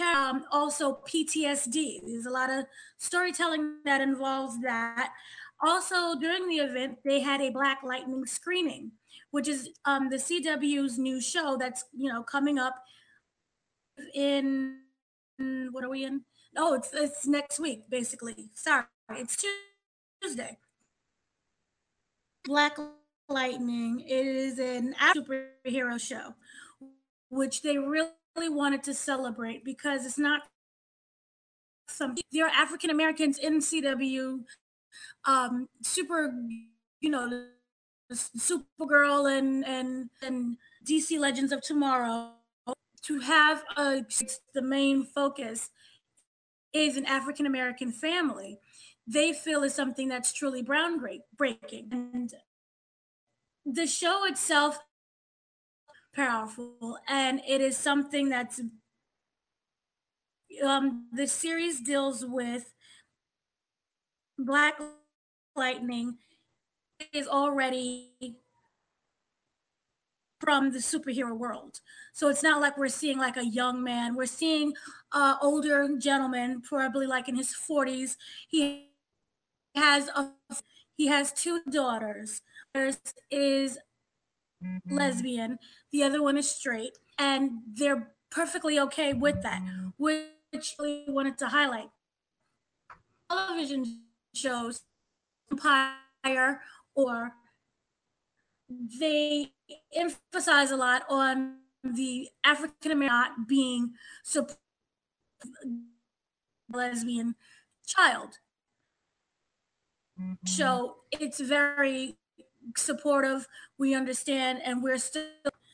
um, also PTSD. There's a lot of storytelling that involves that. Also, during the event, they had a Black Lightning screening, which is um, the CW's new show that's you know coming up in what are we in? Oh, it's it's next week, basically. Sorry, it's Tuesday. Black Lightning is an superhero show, which they really wanted to celebrate because it's not some there are African Americans in CW, um, super, you know, Supergirl and and and DC Legends of Tomorrow. To have a the main focus is an African American family. They feel is something that's truly brown breaking and the show itself powerful and it is something that's um the series deals with black lightning is already from the superhero world. So it's not like we're seeing like a young man. We're seeing uh older gentleman probably like in his 40s he has a he has two daughters. First is lesbian, the other one is straight, and they're perfectly okay with that, which we wanted to highlight. Television shows, Empire, or they emphasize a lot on the African American not being so lesbian child. Mm-hmm. So it's very supportive, we understand, and we're still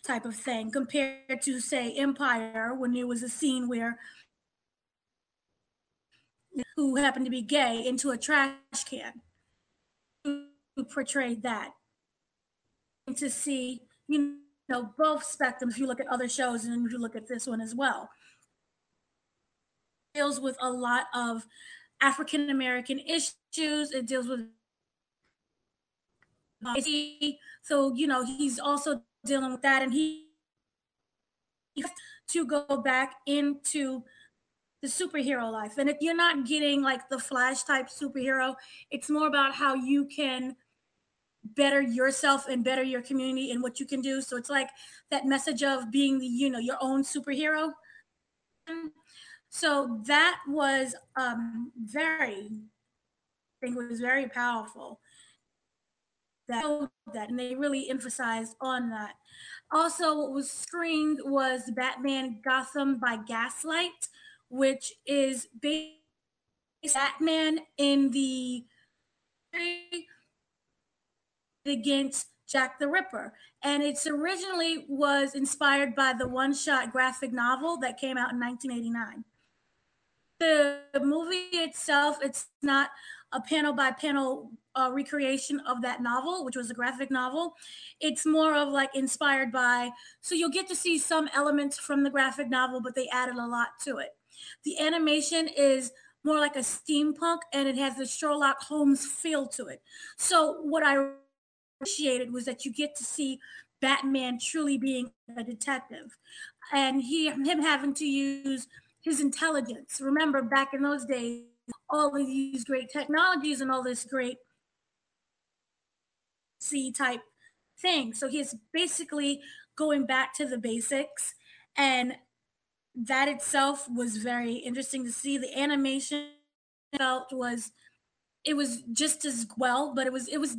type of thing compared to say Empire when there was a scene where who happened to be gay into a trash can who portrayed that and to see you know both spectrums you look at other shows and you look at this one as well it deals with a lot of african american issues it deals with so you know he's also dealing with that, and he to go back into the superhero life. And if you're not getting like the flash type superhero, it's more about how you can better yourself and better your community and what you can do. So it's like that message of being the, you know, your own superhero. So that was um very I think was very powerful. That that and they really emphasized on that. Also, what was screened was Batman Gotham by Gaslight, which is based Batman in the against Jack the Ripper. And it's originally was inspired by the one-shot graphic novel that came out in 1989. The movie itself, it's not a panel by panel uh, recreation of that novel, which was a graphic novel. It's more of like inspired by, so you'll get to see some elements from the graphic novel, but they added a lot to it. The animation is more like a steampunk and it has the Sherlock Holmes feel to it. So, what I appreciated was that you get to see Batman truly being a detective and he him having to use his intelligence. Remember back in those days, all of these great technologies and all this great C type thing. So he's basically going back to the basics and that itself was very interesting to see. The animation felt was it was just as well, but it was it was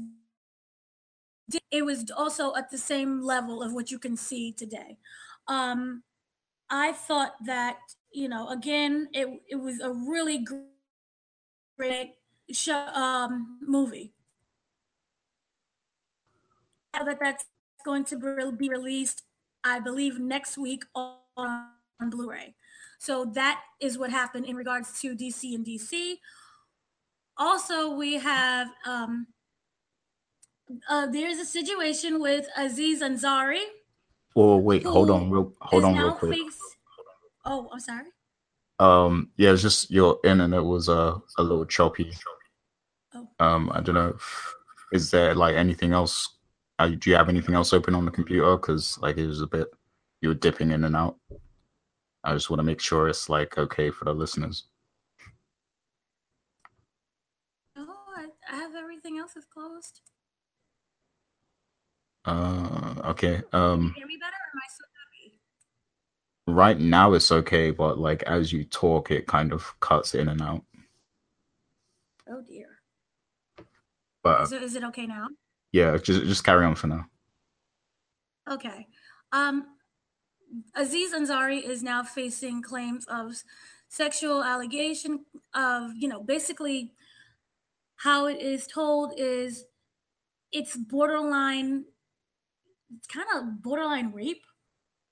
it was also at the same level of what you can see today. Um, I thought that you know again it it was a really great show, um, movie. That that's going to be released, I believe, next week on on Blu-ray. So that is what happened in regards to DC and DC. Also, we have um, uh, there's a situation with Aziz Ansari. Oh wait, hold on, real hold on, real quick. Face... Oh, I'm sorry. Um, yeah, it's just your internet was uh, a little choppy. Oh. Um, I don't know. If, is there like anything else? Uh, do you have anything else open on the computer? Because like it was a bit, you were dipping in and out. I just want to make sure it's like okay for the listeners. Oh, I, I have everything else is closed. Uh, okay. Um, hear me better, or am I so happy? Right now it's okay, but like as you talk, it kind of cuts in and out. Oh dear. But is it okay now? Yeah, just just carry on for now. Okay. Um, Aziz Ansari is now facing claims of sexual allegation of, you know, basically how it is told is it's borderline, kind of borderline rape.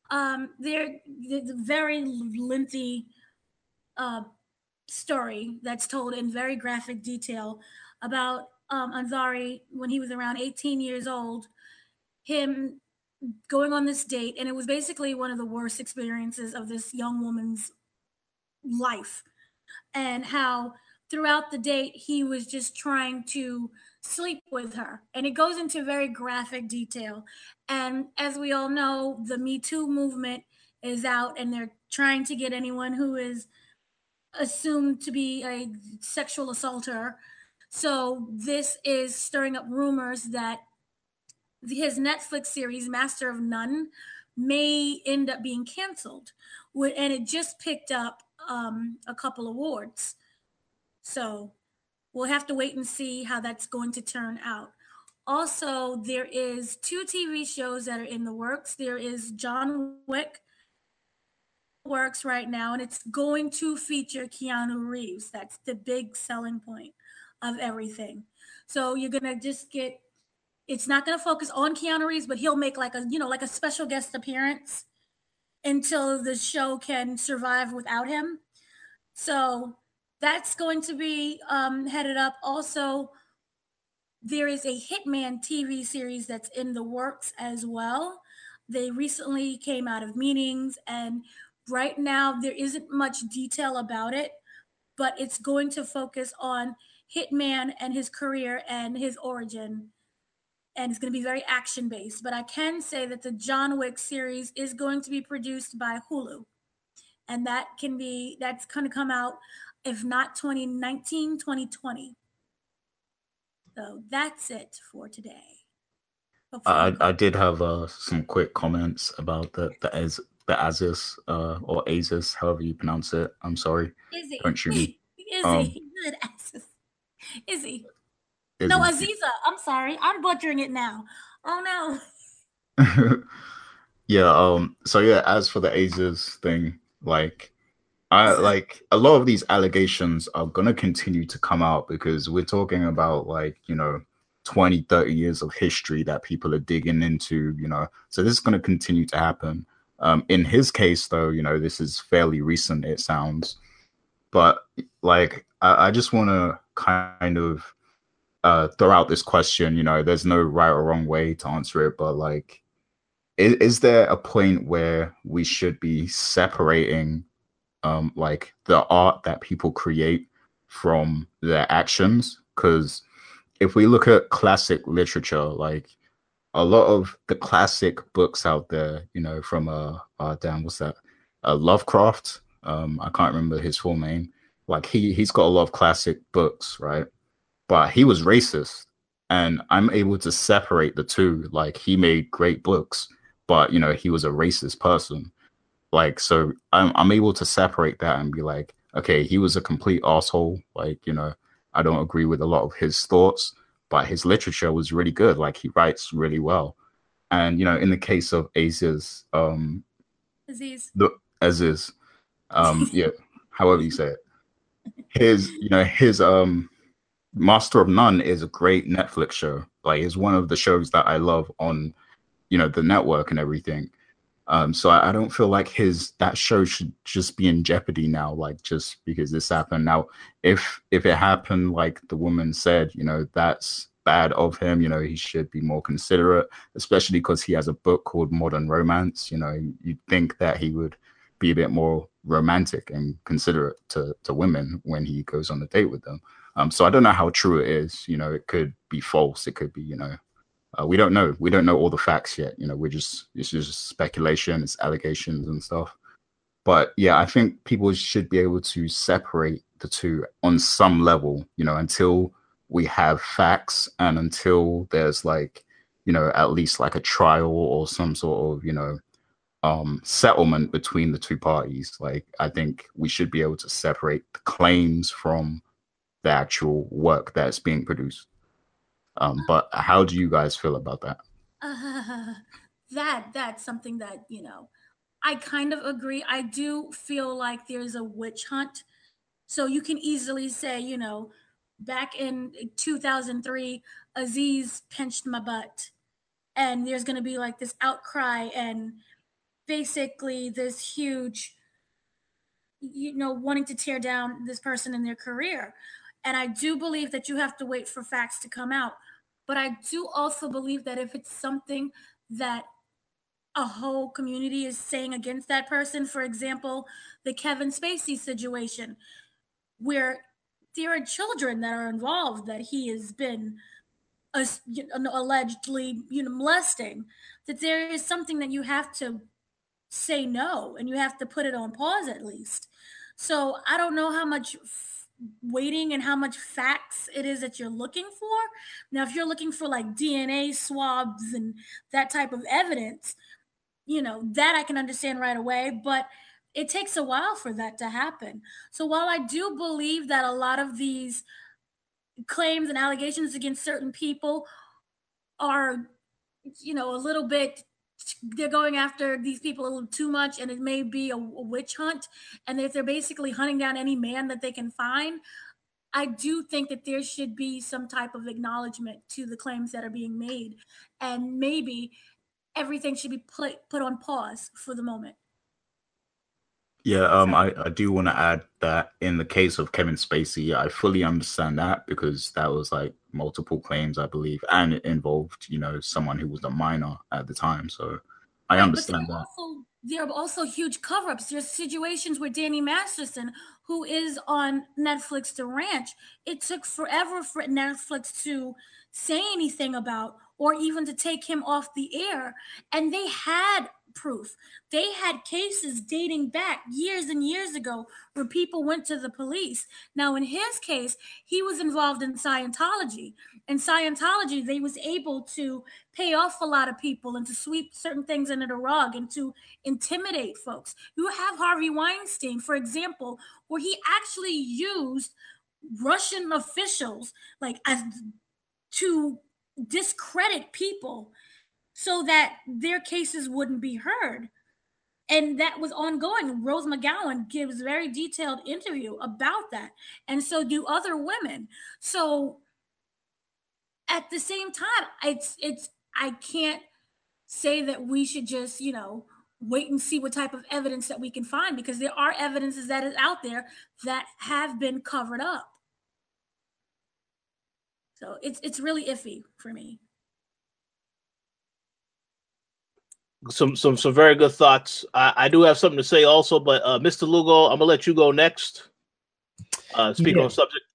Um, there, there's a very lengthy uh, story that's told in very graphic detail about um, Ansari when he was around 18 years old, him going on this date and it was basically one of the worst experiences of this young woman's life and how throughout the date he was just trying to sleep with her. And it goes into very graphic detail. And as we all know the me too movement is out and they're trying to get anyone who is assumed to be a sexual assaulter. So this is stirring up rumors that his Netflix series Master of None may end up being canceled, and it just picked up um, a couple awards. So we'll have to wait and see how that's going to turn out. Also, there is two TV shows that are in the works. There is John Wick works right now, and it's going to feature Keanu Reeves. That's the big selling point of everything. So you're gonna just get it's not to focus on Keanu Reeves, but he'll make like a you know like a special guest appearance until the show can survive without him. So that's going to be um, headed up. Also, there is a Hitman TV series that's in the works as well. They recently came out of meetings, and right now there isn't much detail about it, but it's going to focus on Hitman and his career and his origin and it's going to be very action based. But I can say that the John Wick series is going to be produced by Hulu. and that can be that's going to come out if not 2019 2020 so that's it for today I, I did have uh, some quick comments about the the as the Aziz uh, or Aziz, however you pronounce it. I'm sorry. Izzy. Don't shoot me. Izzy. Um, Good Aziz. Izzy. Izzy. No, Aziza. I'm sorry. I'm butchering it now. Oh no. <laughs> yeah. Um. So yeah, as for the Aziz thing, like, I like a lot of these allegations are gonna continue to come out because we're talking about like you know 20 30 years of history that people are digging into you know. So this is going to continue to happen. Um in his case though you know this is fairly recent it sounds. But like i, I just want to kind of uh throw out this question you know there's no right or wrong way to answer it but like is, is there a point where we should be separating um like the art that people create from their actions because if we look at classic literature, like a lot of the classic books out there, you know, from uh, uh damn, what's that? Uh, Lovecraft. Um, I can't remember his full name. Like he he's got a lot of classic books, right? But he was racist, and I'm able to separate the two. Like he made great books, but you know he was a racist person. Like so, I'm I'm able to separate that and be like, okay, he was a complete asshole. Like you know, I don't agree with a lot of his thoughts, but his literature was really good. Like he writes really well. And you know, in the case of Aziz, um, Aziz. the Aziz, um, <laughs> yeah, however you say it, his you know his um, Master of None is a great Netflix show. Like, it's one of the shows that I love on, you know, the network and everything. Um, so I, I don't feel like his that show should just be in jeopardy now, like just because this happened. Now, if if it happened, like the woman said, you know, that's bad of him. You know, he should be more considerate, especially because he has a book called Modern Romance. You know, you'd think that he would be a bit more romantic and considerate to to women when he goes on a date with them. Um, so I don't know how true it is. You know, it could be false. It could be, you know, uh, we don't know. We don't know all the facts yet. You know, we're just it's just speculation, it's allegations and stuff. But yeah, I think people should be able to separate the two on some level. You know, until we have facts and until there's like, you know, at least like a trial or some sort of you know um settlement between the two parties. Like, I think we should be able to separate the claims from the actual work that's being produced. Um, but how do you guys feel about that? Uh, <laughs> that that's something that you know i kind of agree. I do feel like there's a witch hunt. So you can easily say you know back in 2003 aziz pinched my butt. And there's going to be like this outcry and basically this huge you know wanting to tear down this person in their career. And i do believe that you have to wait for facts to come out but I do also believe that if it's something that a whole community is saying against that person, for example, the Kevin Spacey situation, where there are children that are involved that he has been allegedly you know molesting that there is something that you have to say no and you have to put it on pause at least. So i don't know how much waiting and how much facts it is that you're looking for. Now, if you're looking for like DNA swabs and that type of evidence, you know, that I can understand right away, but it takes a while for that to happen. So while I do believe that a lot of these claims and allegations against certain people are, you know, a little bit they're going after these people a little too much and it may be a, a, witch hunt. And if they're basically hunting down any man that they can find i do think that there should be some type of acknowledgement to the claims that are being made. And maybe everything should be put put on pause for the moment Yeah, um, I, I do want to add that in the case of Kevin Spacey, I fully understand that because that was like multiple claims, I believe, and it involved, you know, someone who was a minor at the time. So I Right, understand that. also there are also huge cover-ups. There's situations where Danny Masterson, who is on Netflix The Ranch, it took forever for Netflix to say anything about or even to take him off the air. And they had proof. They had cases dating back years and years ago where people went to the police. Now, in his case, he was involved in Scientology. In Scientology, they was able to pay off a lot of people and to sweep certain things under the rug and to intimidate folks. You have Harvey Weinstein, for example, where he actually used Russian officials like as to discredit people so that their cases wouldn't be heard. And that was ongoing. Rose McGowan gives very detailed interview about that. And so do other women. So at the same time, it's it's I can't say that we should just, you know, wait and see what type of evidence that we can find because there are evidences that is out there that have been covered up. So it's it's really iffy for me. Some some some very good thoughts. I, I do have something to say also, but uh, Mr. Lugo, I'm gonna let you go next. Uh, speak Yeah. on subject.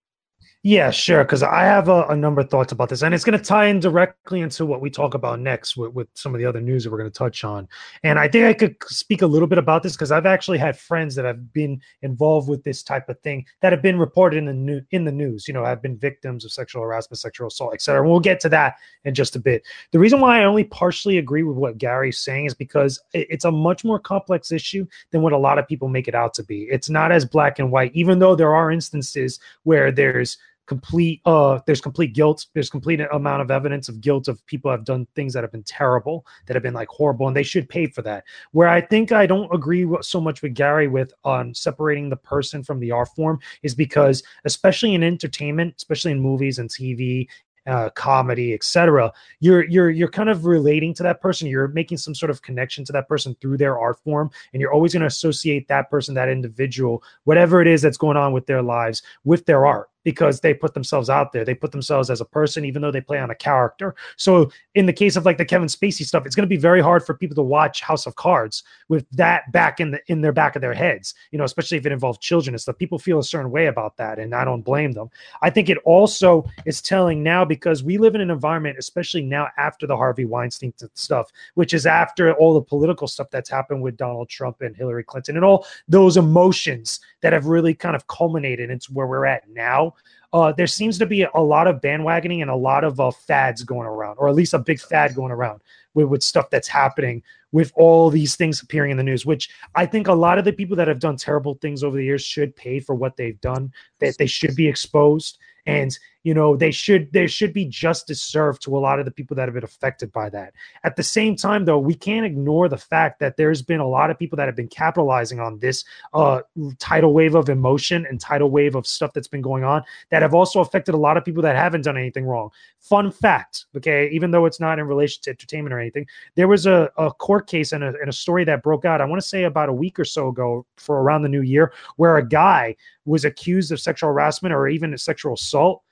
Yeah, sure. Because I have a, a number of thoughts about this, and it's going to tie in directly into what we talk about next with, with some of the other news that we're going to touch on. And I think I could speak a little bit about this because I've actually had friends that have been involved with this type of thing that have been reported in the new in the news. You know, have been victims of sexual harassment, sexual assault, etc. And we'll get to that in just a bit. The reason why I only partially agree with what Gary's saying is because it- it's a much more complex issue than what a lot of people make it out to be. It's not as black and white, even though there are instances where there's complete uh there's complete guilt. There's complete amount of evidence of guilt of people have done things that have been terrible that have been like horrible and they should pay for that. Where i think i don't agree so much with gary with on separating the person from the art form is because especially in entertainment especially in movies and tv uh, comedy etc you're you're you're kind of relating to that person. You're making some sort of connection to that person through their art form and you're always going to associate that person that individual whatever it is that's going on with their lives with their art because they put themselves out there. They put themselves as a person, even though they play on a character. So, in the case of like the Kevin Spacey stuff, it's going to be very hard for people to watch House of Cards with that back in the in their back of their heads. You know, especially if it involves children and stuff. People feel a certain way about that, and I don't blame them. I think it also is telling now because we live in an environment, especially now after the Harvey Weinstein stuff, which is after all the political stuff that's happened with Donald Trump and Hillary Clinton and all those emotions that have really kind of culminated into where we're at now. Uh, there seems to be a lot of bandwagoning and a lot of uh, fads going around, or at least a big fad going around with, with stuff that's happening with all these things appearing in the news, which I think a lot of the people that have done terrible things over the years should pay for what they've done, that they should be exposed. And you know they should there should be justice served to a lot of the people that have been affected by that. At the same time though we can't ignore the fact that there's been a lot of people that have been capitalizing on this uh tidal wave of emotion and tidal wave of stuff that's been going on that have also affected a lot of people that haven't done anything wrong. Fun fact okay even though it's not in relation to entertainment or anything there was a, a court case and a, and a story that broke out i want to say about a week or so ago for around the new year where a guy was accused of sexual harassment or even sexual assault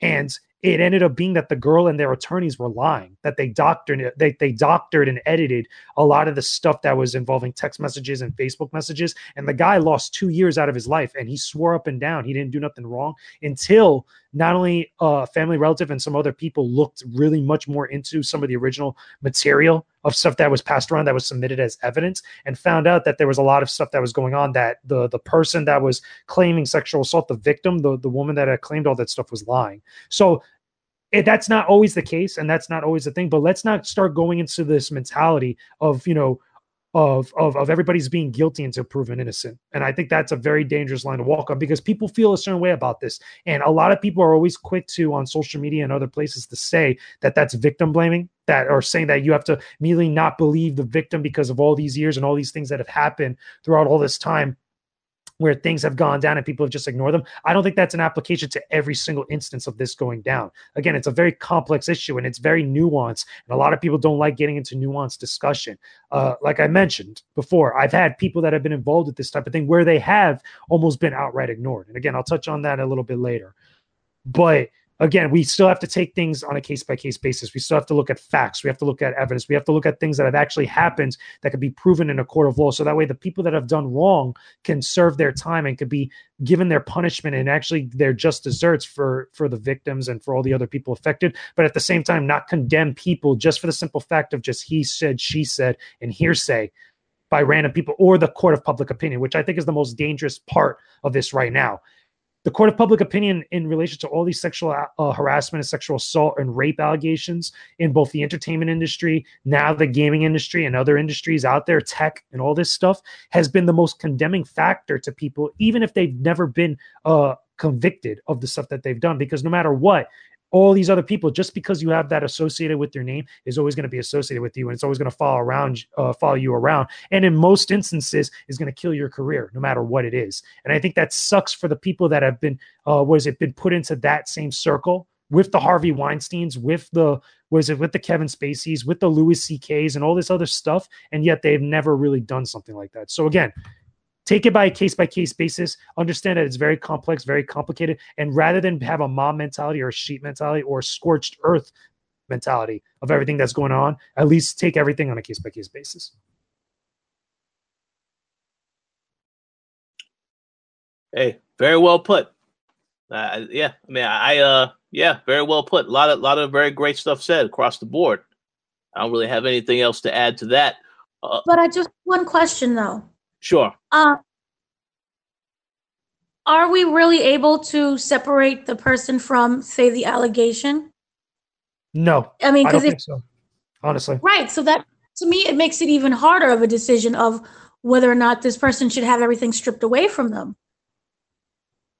and it ended up being that the girl and their attorneys were lying that they doctored they, they doctored and edited a lot of the stuff that was involving text messages and facebook messages. And the guy lost two years out of his life and he swore up and down. He didn't do nothing wrong until not only a family relative and some other people looked really much more into some of the original material of stuff that was passed around that was submitted as evidence and found out that there was a lot of stuff that was going on that the the person that was claiming sexual assault the victim the, the woman that had claimed all that stuff was lying. So it, that's not always the case and that's not always the thing but let's not start going into this mentality of you know of, of of everybody's being guilty until proven innocent. And i think that's a very dangerous line to walk on because people feel a certain way about this. And a lot of people are always quick to on social media and other places to say that that's victim blaming that or saying that you have to immediately not believe the victim because of all these years and all these things that have happened throughout all this time where things have gone down and people have just ignored them. I don't think that's an application to every single instance of this going down. Again, it's a very complex issue and it's very nuanced. And a lot of people don't like getting into nuanced discussion. Uh, like I mentioned before, I've had people that have been involved with this type of thing where they have almost been outright ignored. And again, I'll touch on that a little bit later. But again, we still have to take things on a case by case basis. We still have to look at facts. We have to look at evidence. We have to look at things that have actually happened that could be proven in a court of law. So that way, the people that have done wrong can serve their time and could be given their punishment and actually their just desserts for for the victims and for all the other people affected. But at the same time, not condemn people just for the simple fact of just he said, she said, and hearsay by random people or the court of public opinion, which I think is the most dangerous part of this right now the court of public opinion in relation to all these sexual uh, harassment and sexual assault and rape allegations in both the entertainment industry, now the gaming industry, and other industries out there, tech and all this stuff, has been the most condemning factor to people, even if they've never been uh, convicted of the stuff that they've done. Because no matter what, all these other people just because you have that associated with your name is always going to be associated with you and it's always going to follow around uh, follow you around and in most instances is going to kill your career no matter what it is and i think that sucks for the people that have been uh was it been put into that same circle with the harvey weinsteins with the was it with the kevin spaceys with the louis ck's and all this other stuff and yet they've never really done something like that so again take it by a case by case basis understand that it's very complex very complicated and rather than have a mob mentality or a sheep mentality or scorched earth mentality of everything that's going on at least take everything on a case by case basis. Hey very well put. Uh, yeah i mean i uh yeah very well put. A lot of lot of very great stuff said across the board. I don't really have anything else to add to that. Uh, but i just one question though Sure. Uh, are we really able to separate the person from, say, the allegation? No. I mean, because if so, honestly, right. So that to me, it makes it even harder of a decision of whether or not this person should have everything stripped away from them.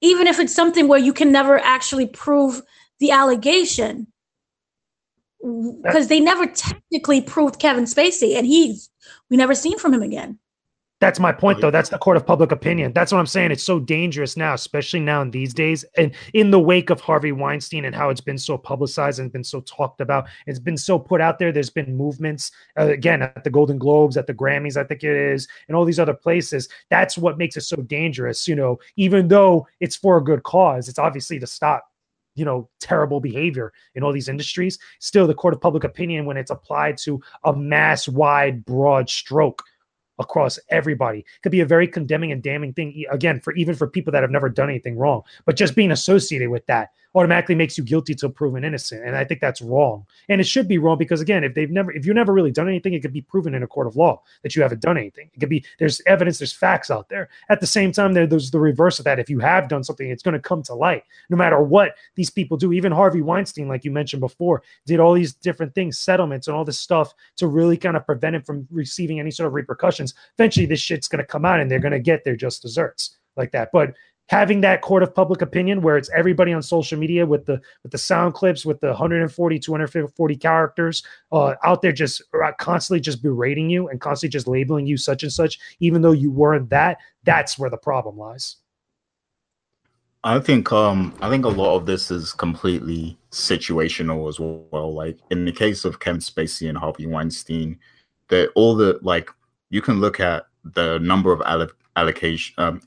Even if it's something where you can never actually prove the allegation, because they never technically proved Kevin Spacey, and he's we never seen from him again. That's my point, though. That's the court of public opinion. That's what I'm saying. It's so dangerous now, especially now in these days, and in the wake of Harvey Weinstein and how it's been so publicized and been so talked about. It's been so put out there. There's been movements uh, again at the Golden Globes, at the Grammys, I think it is, and all these other places. That's what makes it so dangerous. You know, even though it's for a good cause, it's obviously to stop you know terrible behavior in all these industries still the court of public opinion when it's applied to a mass wide broad stroke across everybody. It could be a very condemning and damning thing again for even for people that have never done anything wrong. But just being associated with that automatically makes you guilty till proven innocent. And I think that's wrong. And it should be wrong because again, if they've never if you've never really done anything, it could be proven in a court of law that you haven't done anything. It could be there's evidence, there's facts out there. At the same time, there, there's the reverse of that. If you have done something, it's going to come to light no matter what these people do. Even Harvey Weinstein, like you mentioned before, did all these different things, settlements and all this stuff to really kind of prevent him from receiving any sort of repercussions. Eventually this shit's going to come out and they're going to get their just desserts like that. But having that court of public opinion where it's everybody on social media with the with the sound clips with the 140 240 characters uh, out there just uh, constantly just berating you and constantly just labeling you such and such even though you weren't that that's where the problem lies. I think um i think a lot of this is completely situational as well. Like in the case of kevin spacey and harvey weinstein that all the like you can look at the number of allocation um,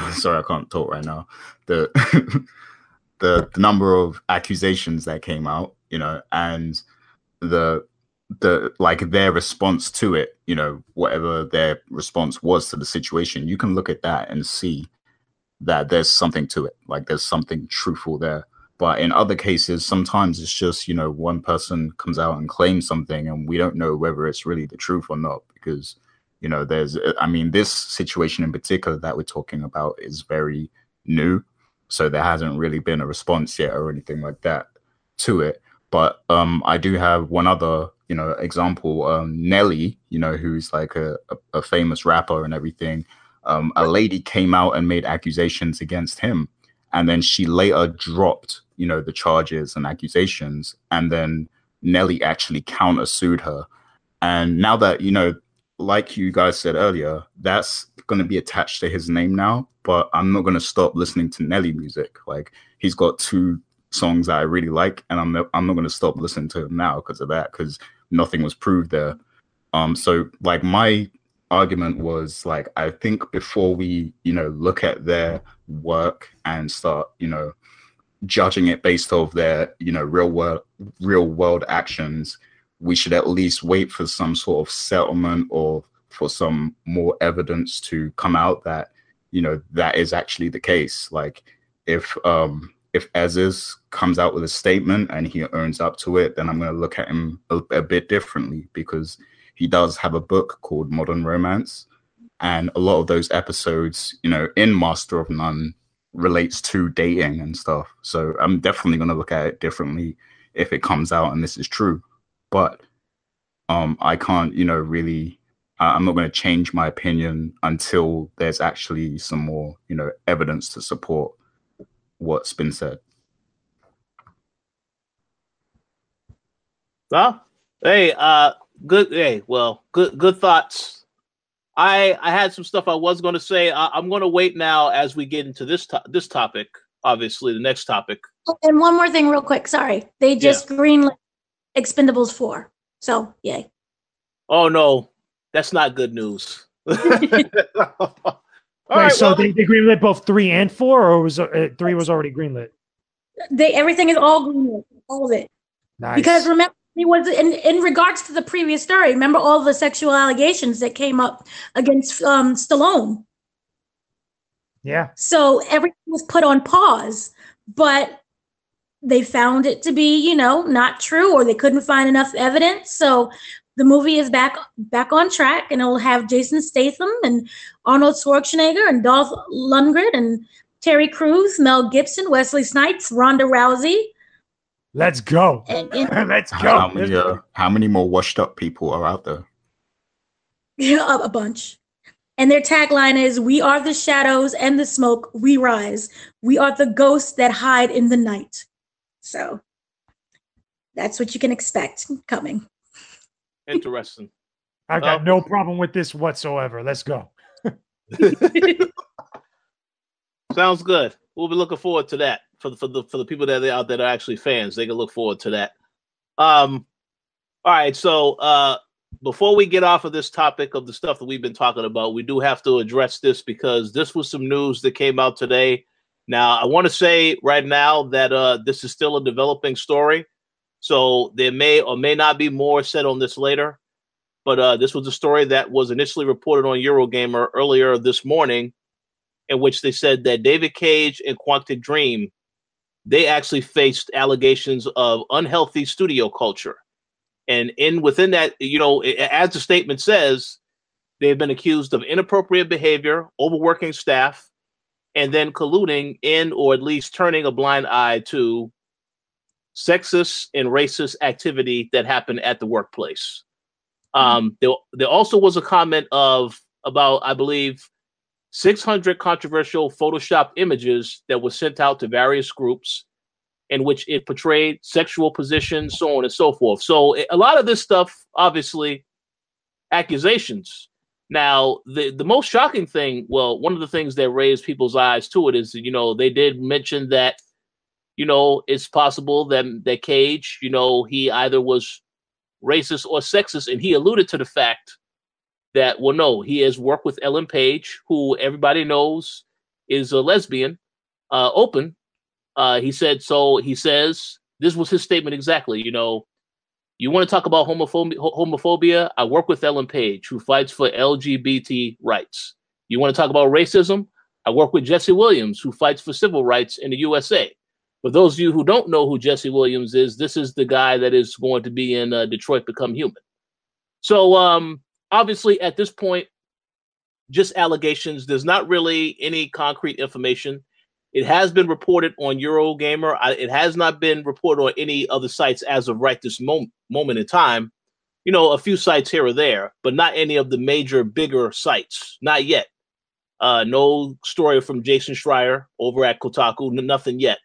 <laughs> sorry, I can't talk right now. The, <laughs> the the number of accusations that came out, you know, and the the like their response to it, you know, whatever their response was to the situation, you can look at that and see that there's something to it. Like there's something truthful there. But in other cases, sometimes it's just, you know, one person comes out and claims something and we don't know whether it's really the truth or not because you know there's uh, i mean this situation in particular that we're talking about is very new. So there hasn't really been a response yet or anything like that to it. But um i do have one other you know example. Um nelly you know who's like a, a, famous rapper and everything um a lady came out and made accusations against him. And then she later dropped you know the charges and accusations. And then nelly actually countersued her. And now that you know like you guys said earlier, that's going to be attached to his name now. But I'm not going to stop listening to Nelly music. Like he's got two songs that I really like, and I'm I'm not going to stop listening to him now because of that. Because nothing was proved there. Um, so like my argument was like I think before we you know look at their work and start you know judging it based off their you know real world real world actions we should at least wait for some sort of settlement or for some more evidence to come out that you know that is actually the case like if um if Aziz comes out with a statement and he owns up to it then i'm going to look at him a, a bit differently because he does have a book called modern romance and a lot of those episodes you know in master of none relates to dating and stuff. So I'm definitely going to look at it differently if it comes out and this is true. But um, I can't, you know, really. I'm not going to change my opinion until there's actually some more, you know, evidence to support what's been said. Well, hey, uh, good. Hey, well, good, good thoughts I I had some stuff I was going to say. I, am going to wait now as we get into this to- this topic. Obviously, the next topic. And one more thing, real quick. Sorry, they just yeah. greenlit Expendables four. So yay. Oh no, that's not good news. <laughs> Wait, right, so well, they, they greenlit both three and four, or was uh, three was already greenlit? They everything is all greenlit, all of it. Nice. Because remember, he was in in regards to the previous story. Remember all the sexual allegations that came up against um, Stallone. Yeah. So everything was put on pause, but they found it to be, you know, not true, or they couldn't find enough evidence. So the movie is back back on track, and it'll have Jason Statham and Arnold Schwarzenegger and Dolph Lundgren and Terry Crews, Mel Gibson, Wesley Snipes, Ronda Rousey, Let's go. <laughs> Let's go. How many, uh, how many more washed up people are out there? <laughs> Yeah, a bunch. And their tagline is We are the shadows and the smoke, we rise. We are the ghosts that hide in the night. So that's what you can expect coming. Interesting. I've got um, no problem with this whatsoever. Let's go. <laughs> Sounds good. We'll be looking forward to that for the for the for the people that are out there that are actually fans. They can look forward to that. Um, all right. So uh, before we get off of this topic of the stuff that we've been talking about, we do have to address this because this was some news that came out today. Now, I want to say right now that uh, this is still a developing story, so there may or may not be more said on this later. But uh, this was a story that was initially reported on Eurogamer earlier this morning, in which they said that David Cage and Quantic Dream they actually faced allegations of unhealthy studio culture. And in within that, you know, as the statement says, they've been accused of inappropriate behavior, overworking staff, and then colluding in or at least turning a blind eye to sexist and racist activity that happened at the workplace. Um, there, there also was a comment of about, I believe, 600 controversial Photoshop images that were sent out to various groups in which it portrayed sexual positions, so on and so forth. So a lot of this stuff, obviously, accusations. Now, the the most shocking thing, well, one of the things that raised people's eyes to it is, you know, they did mention that, you know, it's possible that that Cage, you know, he either was racist or sexist, and he alluded to the fact that well no he has worked with ellen page who everybody knows is a lesbian uh, open. Uh, he said so he says this was his statement exactly you know you want to talk about homophobia, homophobia? I work with ellen page who fights for lgbt rights. You want to talk about racism? I work with jesse williams who fights for civil rights in the usa for those of you who don't know who jesse williams is this is the guy that is going to be in uh, detroit become human. So um obviously at this point just allegations. There's not really any concrete information it has been reported on eurogamer. It has not been reported on any other sites as of right this moment moment in time. You know a few sites here or there but not any of the major bigger sites. Not yet. Uh no story from jason schreier over at kotaku nothing yet.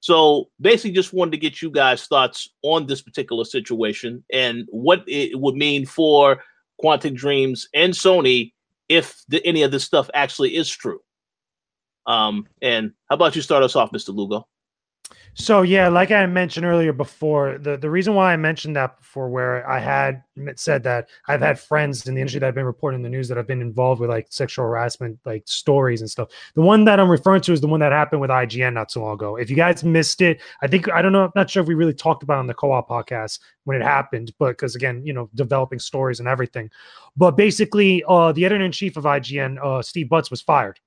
So basically just wanted to get you guys thoughts on this particular situation and what it would mean for Quantic Dreams, and Sony if the, any of this stuff actually is true. Um, and how about you start us off, Mr. Lugo? So yeah, like I mentioned earlier before, the, the reason why I mentioned that before, where I had said that I've had friends in the industry that have been reporting the news that have been involved with like sexual harassment, like stories and stuff. The one that I'm referring to is the one that happened with IGN not so long ago. If you guys missed it, I think I don't know, I'm not sure if we really talked about on the co-op podcast when it happened, but because again, you know, developing stories and everything. But basically, uh, the editor in chief of IGN, uh, Steve Butts, was fired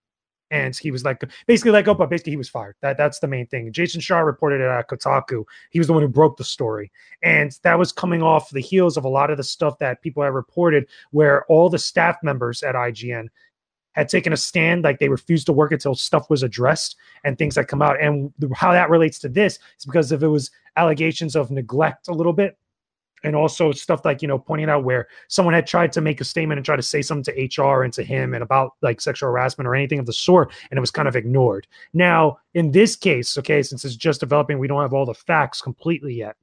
and he was like basically let go, but basically he was fired. That that's the main thing. Jason Schreier reported it at Kotaku. He was the one who broke the story, and that was coming off the heels of a lot of the stuff that people had reported, where all the staff members at IGN had taken a stand, like they refused to work until stuff was addressed and things that come out. And how that relates to this is because if it was allegations of neglect a little bit, and also stuff like you know pointing out where someone had tried to make a statement and try to say something to hr and to him and about like sexual harassment or anything of the sort and it was kind of ignored. Now in this case okay since it's just developing we don't have all the facts completely yet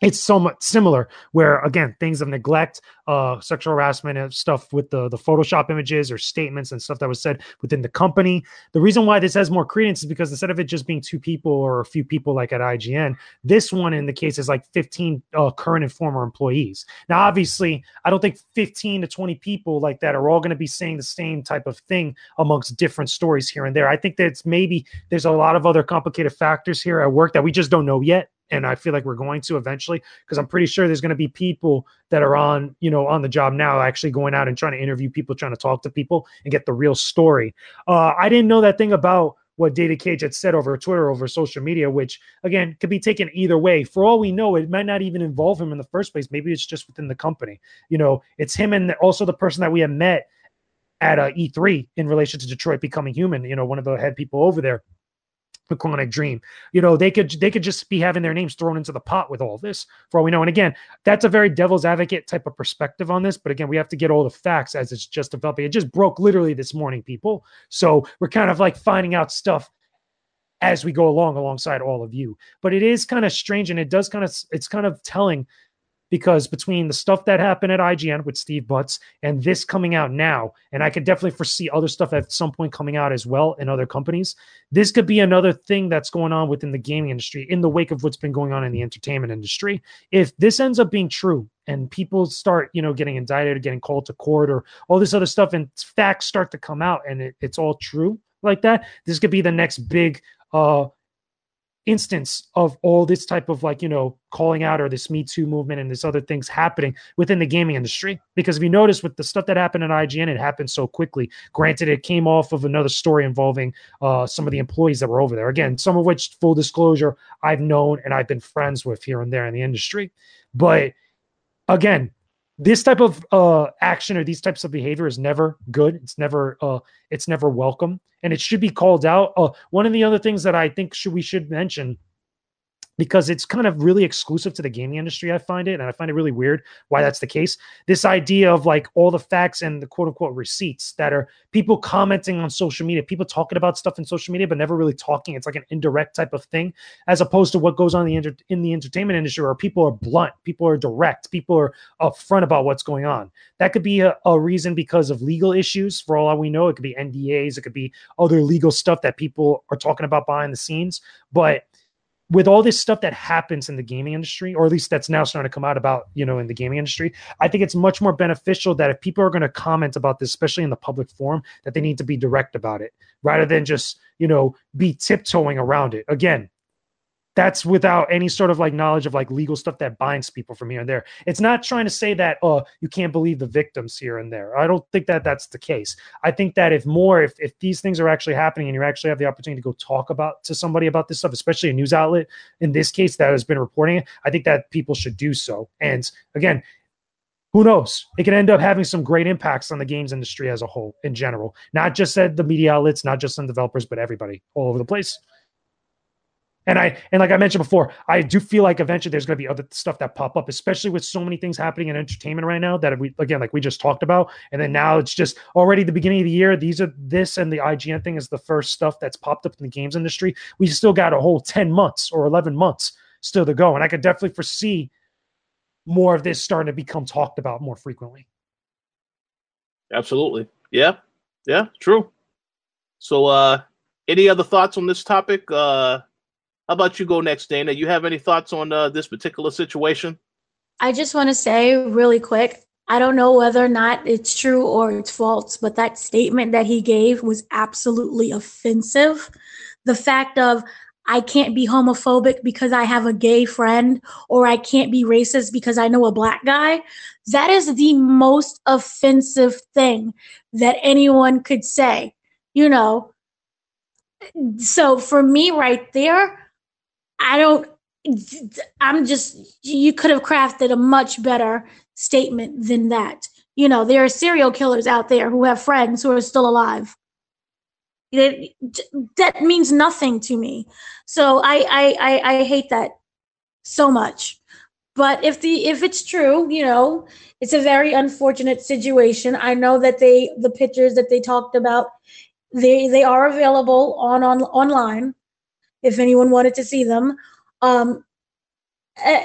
it's somewhat similar where again things of neglect uh sexual harassment and stuff with the the photoshop images or statements and stuff that was said within the company. The reason why this has more credence is because instead of it just being two people or a few people like at ign this one in the case is like 15 uh, current and former employees. Now obviously i don't think 15 to 20 people like that are all going to be saying the same type of thing amongst different stories here and there. I think that maybe there's a lot of other complicated factors here at work that we just don't know yet and I feel like we're going to eventually because I'm pretty sure there's going to be people that are on, you know, on the job now, actually going out and trying to interview people, trying to talk to people and get the real story. Uh, I didn't know that thing about what David Cage had said over Twitter, over social media, which again could be taken either way. For all we know, it might not even involve him in the first place. Maybe it's just within the company. You know, it's him and also the person that we have met at uh, E3 in relation to Detroit becoming human. You know, one of the head people over there Quantic Dream. You know, they could they could just be having their names thrown into the pot with all this for all we know. And again, that's a very devil's advocate type of perspective on this. But again, we have to get all the facts as it's just developing. It just broke literally this morning, people. So we're kind of like finding out stuff as we go along alongside all of you. But it is kind of strange and it does kind of it's kind of telling because between the stuff that happened at IGN with Steve Butts and this coming out now, and I could definitely foresee other stuff at some point coming out as well in other companies, this could be another thing that's going on within the gaming industry in the wake of what's been going on in the entertainment industry. If this ends up being true and people start, you know, getting indicted or getting called to court or all this other stuff and facts start to come out and it, it's all true like that, this could be the next big uh instance of all this type of like you know calling out or this me too movement and this other things happening within the gaming industry. Because if you notice with the stuff that happened at ign it happened so quickly. Granted it came off of another story involving uh, some of the employees that were over there. Again some of which full disclosure i've known and i've been friends with here and there in the industry. But again this type of uh, action or these types of behavior is never good. It's never uh, it's never welcome, and it should be called out. Uh, one of the other things that I think should we should mention because it's kind of really exclusive to the gaming industry. I find it, and I find it really weird why that's the case. This idea of like all the facts and the quote unquote receipts that are people commenting on social media, people talking about stuff in social media, but never really talking. It's like an indirect type of thing, as opposed to what goes on in the, inter- in the entertainment industry, where people are blunt, people are direct, people are upfront about what's going on. That could be a, a reason because of legal issues. For all we know, it could be NDAs, it could be other legal stuff that people are talking about behind the scenes, but with all this stuff that happens in the gaming industry, or at least that's now starting to come out about, you know, in the gaming industry, I think it's much more beneficial that if people are going to comment about this, especially in the public forum, that they need to be direct about it rather than just, you know, be tiptoeing around it. Again, that's without any sort of like knowledge of like legal stuff that binds people from here and there. It's not trying to say that oh you can't believe the victims here and there. I don't think that that's the case. I think that if more if if these things are actually happening and you actually have the opportunity to go talk about to somebody about this stuff, especially a news outlet in this case that has been reporting it, I think that people should do so. And again, who knows? It can end up having some great impacts on the games industry as a whole in general, not just at the media outlets, not just on developers, but everybody all over the place. And I and like I mentioned before, I do feel like eventually there's going to be other stuff that pop up, especially with so many things happening in entertainment right now that we again like we just talked about. And then now it's just already the beginning of the year. These are this and the IGN thing is the first stuff that's popped up in the games industry. We still got a whole 10 months or 11 months still to go. And I could definitely foresee more of this starting to become talked about more frequently. Absolutely. Yeah. Yeah, true. So uh any other thoughts on this topic? Uh how about you go next, Dana? You have any thoughts on uh, this particular situation? I just want to say really quick. I don't know whether or not it's true or it's false, but that statement that he gave was absolutely offensive. The fact of I can't be homophobic because I have a gay friend, or I can't be racist because I know a black guy. That is the most offensive thing that anyone could say, you know. So for me, right there, I don't, I'm just, you could have crafted a much better statement than that. You know, there are serial killers out there who have friends who are still alive. That, that means nothing to me. So I, I, I, I hate that so much. But if the if it's true, you know, it's a very unfortunate situation. I know that they the pictures that they talked about, they they are available on on online if anyone wanted to see them. Um, uh,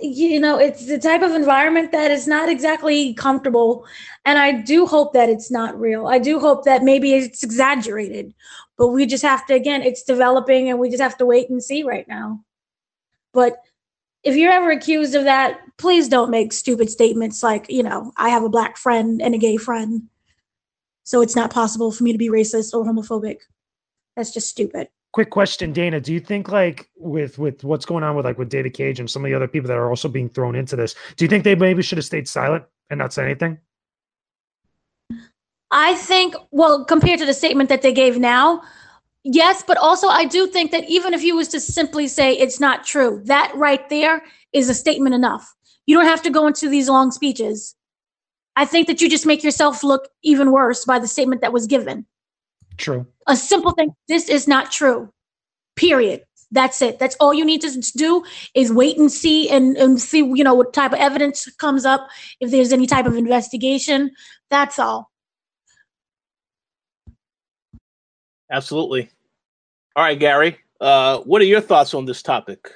you know, it's the type of environment that is not exactly comfortable. And I do hope that it's not real. I do hope that maybe it's exaggerated, but we just have to, again, it's developing and we just have to wait and see right now. But if you're ever accused of that, please don't make stupid statements like, you know, I have a black friend and a gay friend. So it's not possible for me to be racist or homophobic. That's just stupid quick question dana. Do you think like with with what's going on with like with david cage and some of the other people that are also being thrown into this do you think they maybe should have stayed silent and not say anything? I think well compared to the statement that they gave now yes but also i do think that even if you was to simply say it's not true that right there is a statement enough. You don't have to go into these long speeches. I think that you just make yourself look even worse by the statement that was given True. A simple thing. This is not true. Period. That's it. That's all you need to do is wait and see and, and see, you know, what type of evidence comes up, if there's any type of investigation. That's all. Absolutely. All right, Gary. Uh, what are your thoughts on this topic?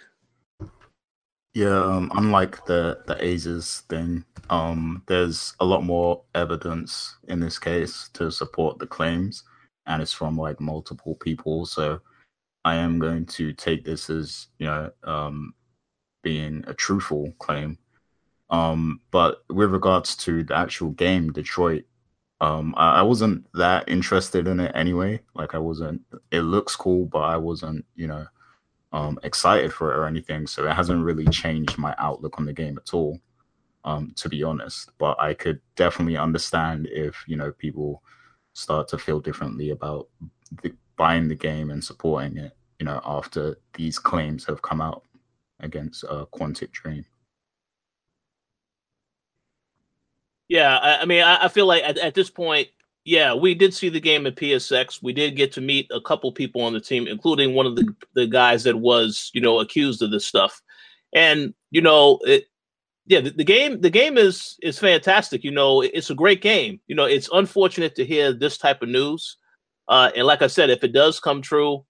Yeah, um, unlike the the Aziz thing, um, there's a lot more evidence in this case to support the claims and it's from like multiple people. So I am going to take this as you know um, being a truthful claim. Um, but with regards to the actual game, Detroit, um, I, I, wasn't that interested in it anyway. Like I wasn't. It looks cool, but I wasn't, you know, um, excited for it or anything. So it hasn't really changed my outlook on the game at all, um, to be honest. But I could definitely understand if you know people start to feel differently about the, buying the game and supporting it. You know, after these claims have come out against uh, Quantic Dream. Yeah, I, I mean, I, I, feel like at, at, this point, yeah, we did see the game at PSX. We did get to meet a couple people on the team, including one of the the guys that was, you know, accused of this stuff. And you know, it, yeah, the, the, game the game is is fantastic. You know, it's a great game. You know, it's unfortunate to hear this type of news, uh, and like I said, if it does come true,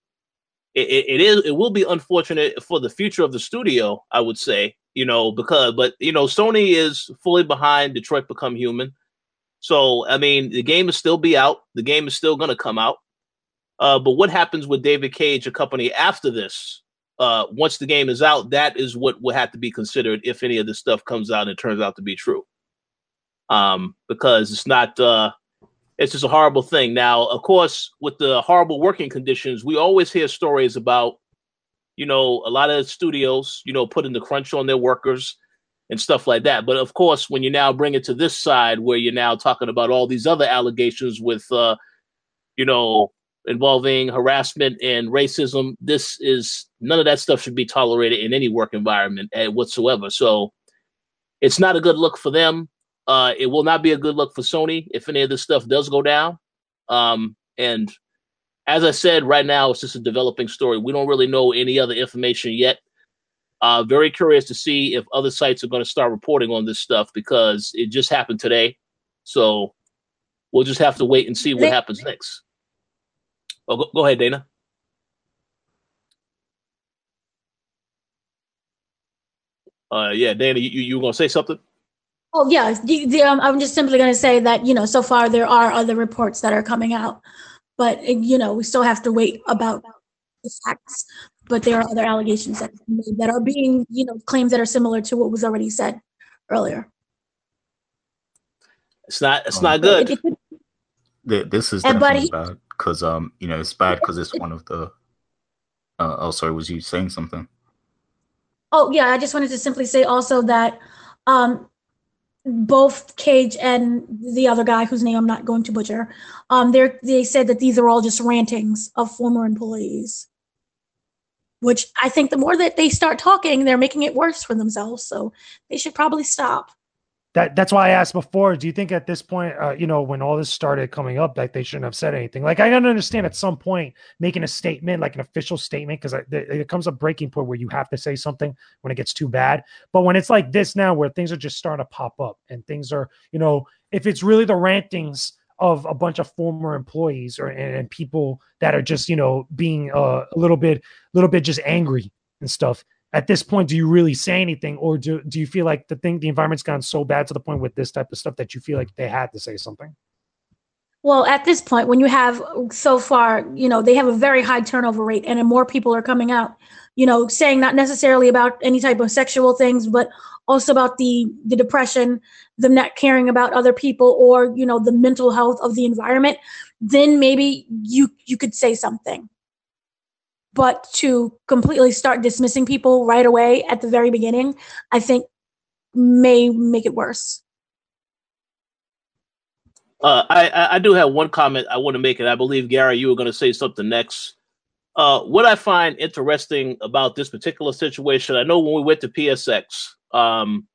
it, it, it is it will be unfortunate for the future of the studio. I would say, you know, because but you know, Sony is fully behind Detroit Become Human. So I mean, the game is still be out. The game is still going to come out. Uh, but what happens with David Cage, a company after this? Uh, once the game is out, that is what will have to be considered if any of this stuff comes out and turns out to be true. Um, because it's not, uh, it's just a horrible thing. Now, of course, with the horrible working conditions, we always hear stories about, you know, a lot of studios, you know, putting the crunch on their workers and stuff like that. But of course, when you now bring it to this side, where you're now talking about all these other allegations with, uh, you know, involving harassment and racism. This is none of that stuff should be tolerated in any work environment whatsoever. So it's not a good look for them. Uh, it will not be a good look for Sony if any of this stuff does go down. Um, and as I said, right now it's just a developing story. We don't really know any other information yet. Uh, very curious to see if other sites are going to start reporting on this stuff because it just happened today. So we'll just have to wait and see what happens next. Oh, go, go ahead, Dana. Uh, yeah, Danny, you, you were gonna say something? Oh yeah, the, the, um, I'm just simply going to say that you know so far there are other reports that are coming out, but you know we still have to wait about the facts. but there are other allegations that, that are being, you know, claims that are similar to what was already said earlier. It's not. It's Um, not good. it- it could- This is definitely buddy- bad because um you know it's bad because it's one of the. Uh, oh, sorry. Was you saying something? Oh yeah, I just wanted to simply say also that um, both Cage and the other guy whose name I'm not going to butcher, um, they they said that these are all just rantings of former employees. Which I think the more that they start talking, they're making it worse for themselves. So they should probably stop. That that's why I asked before. Do you think at this point, uh, you know, when all this started coming up, like they shouldn't have said anything? Like I can understand at some point making a statement, like an official statement, because it comes a breaking point where you have to say something when it gets too bad. But when it's like this now, where things are just starting to pop up and things are, you know, if it's really the rantings of a bunch of former employees or and, and people that are just, you know, being uh, a little bit, little bit just angry and stuff at this point do you really say anything or do, do you feel like the thing the environment's gone so bad to the point with this type of stuff that you feel like they had to say something Well, at this point, when you have so far, you know, they have a very high turnover rate and more people are coming out, you know, saying not necessarily about any type of sexual things, but also about the the depression, them not caring about other people or, you know, the mental health of the environment, then maybe you you could say something. But to completely start dismissing people right away at the very beginning, I think may make it worse. Uh, I, I do have one comment I want to make, and I believe Gary, you were going to say something next. Uh, what I find interesting about this particular situation, I know when we went to PSX, um,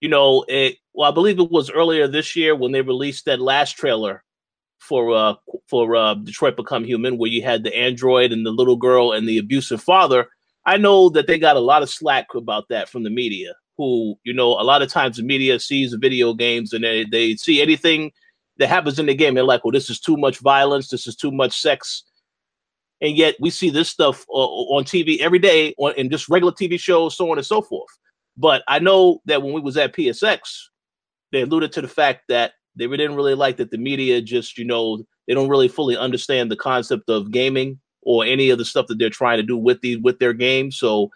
you know, it, well, I believe it was earlier this year when they released that last trailer for uh for uh Detroit Become Human, where you had the android and the little girl and the abusive father. I know that they got a lot of slack about that from the media, who you know, a lot of times the media sees video games and they they see anything that happens in the game. They're like, well, this is too much violence. This is too much sex. And yet we see this stuff uh, on TV every day on, in just regular TV shows, so on and so forth. But I know that when we was at PSX, they alluded to the fact that they didn't really like that the media just, you know, they don't really fully understand the concept of gaming or any of the stuff that they're trying to do with these with their games. So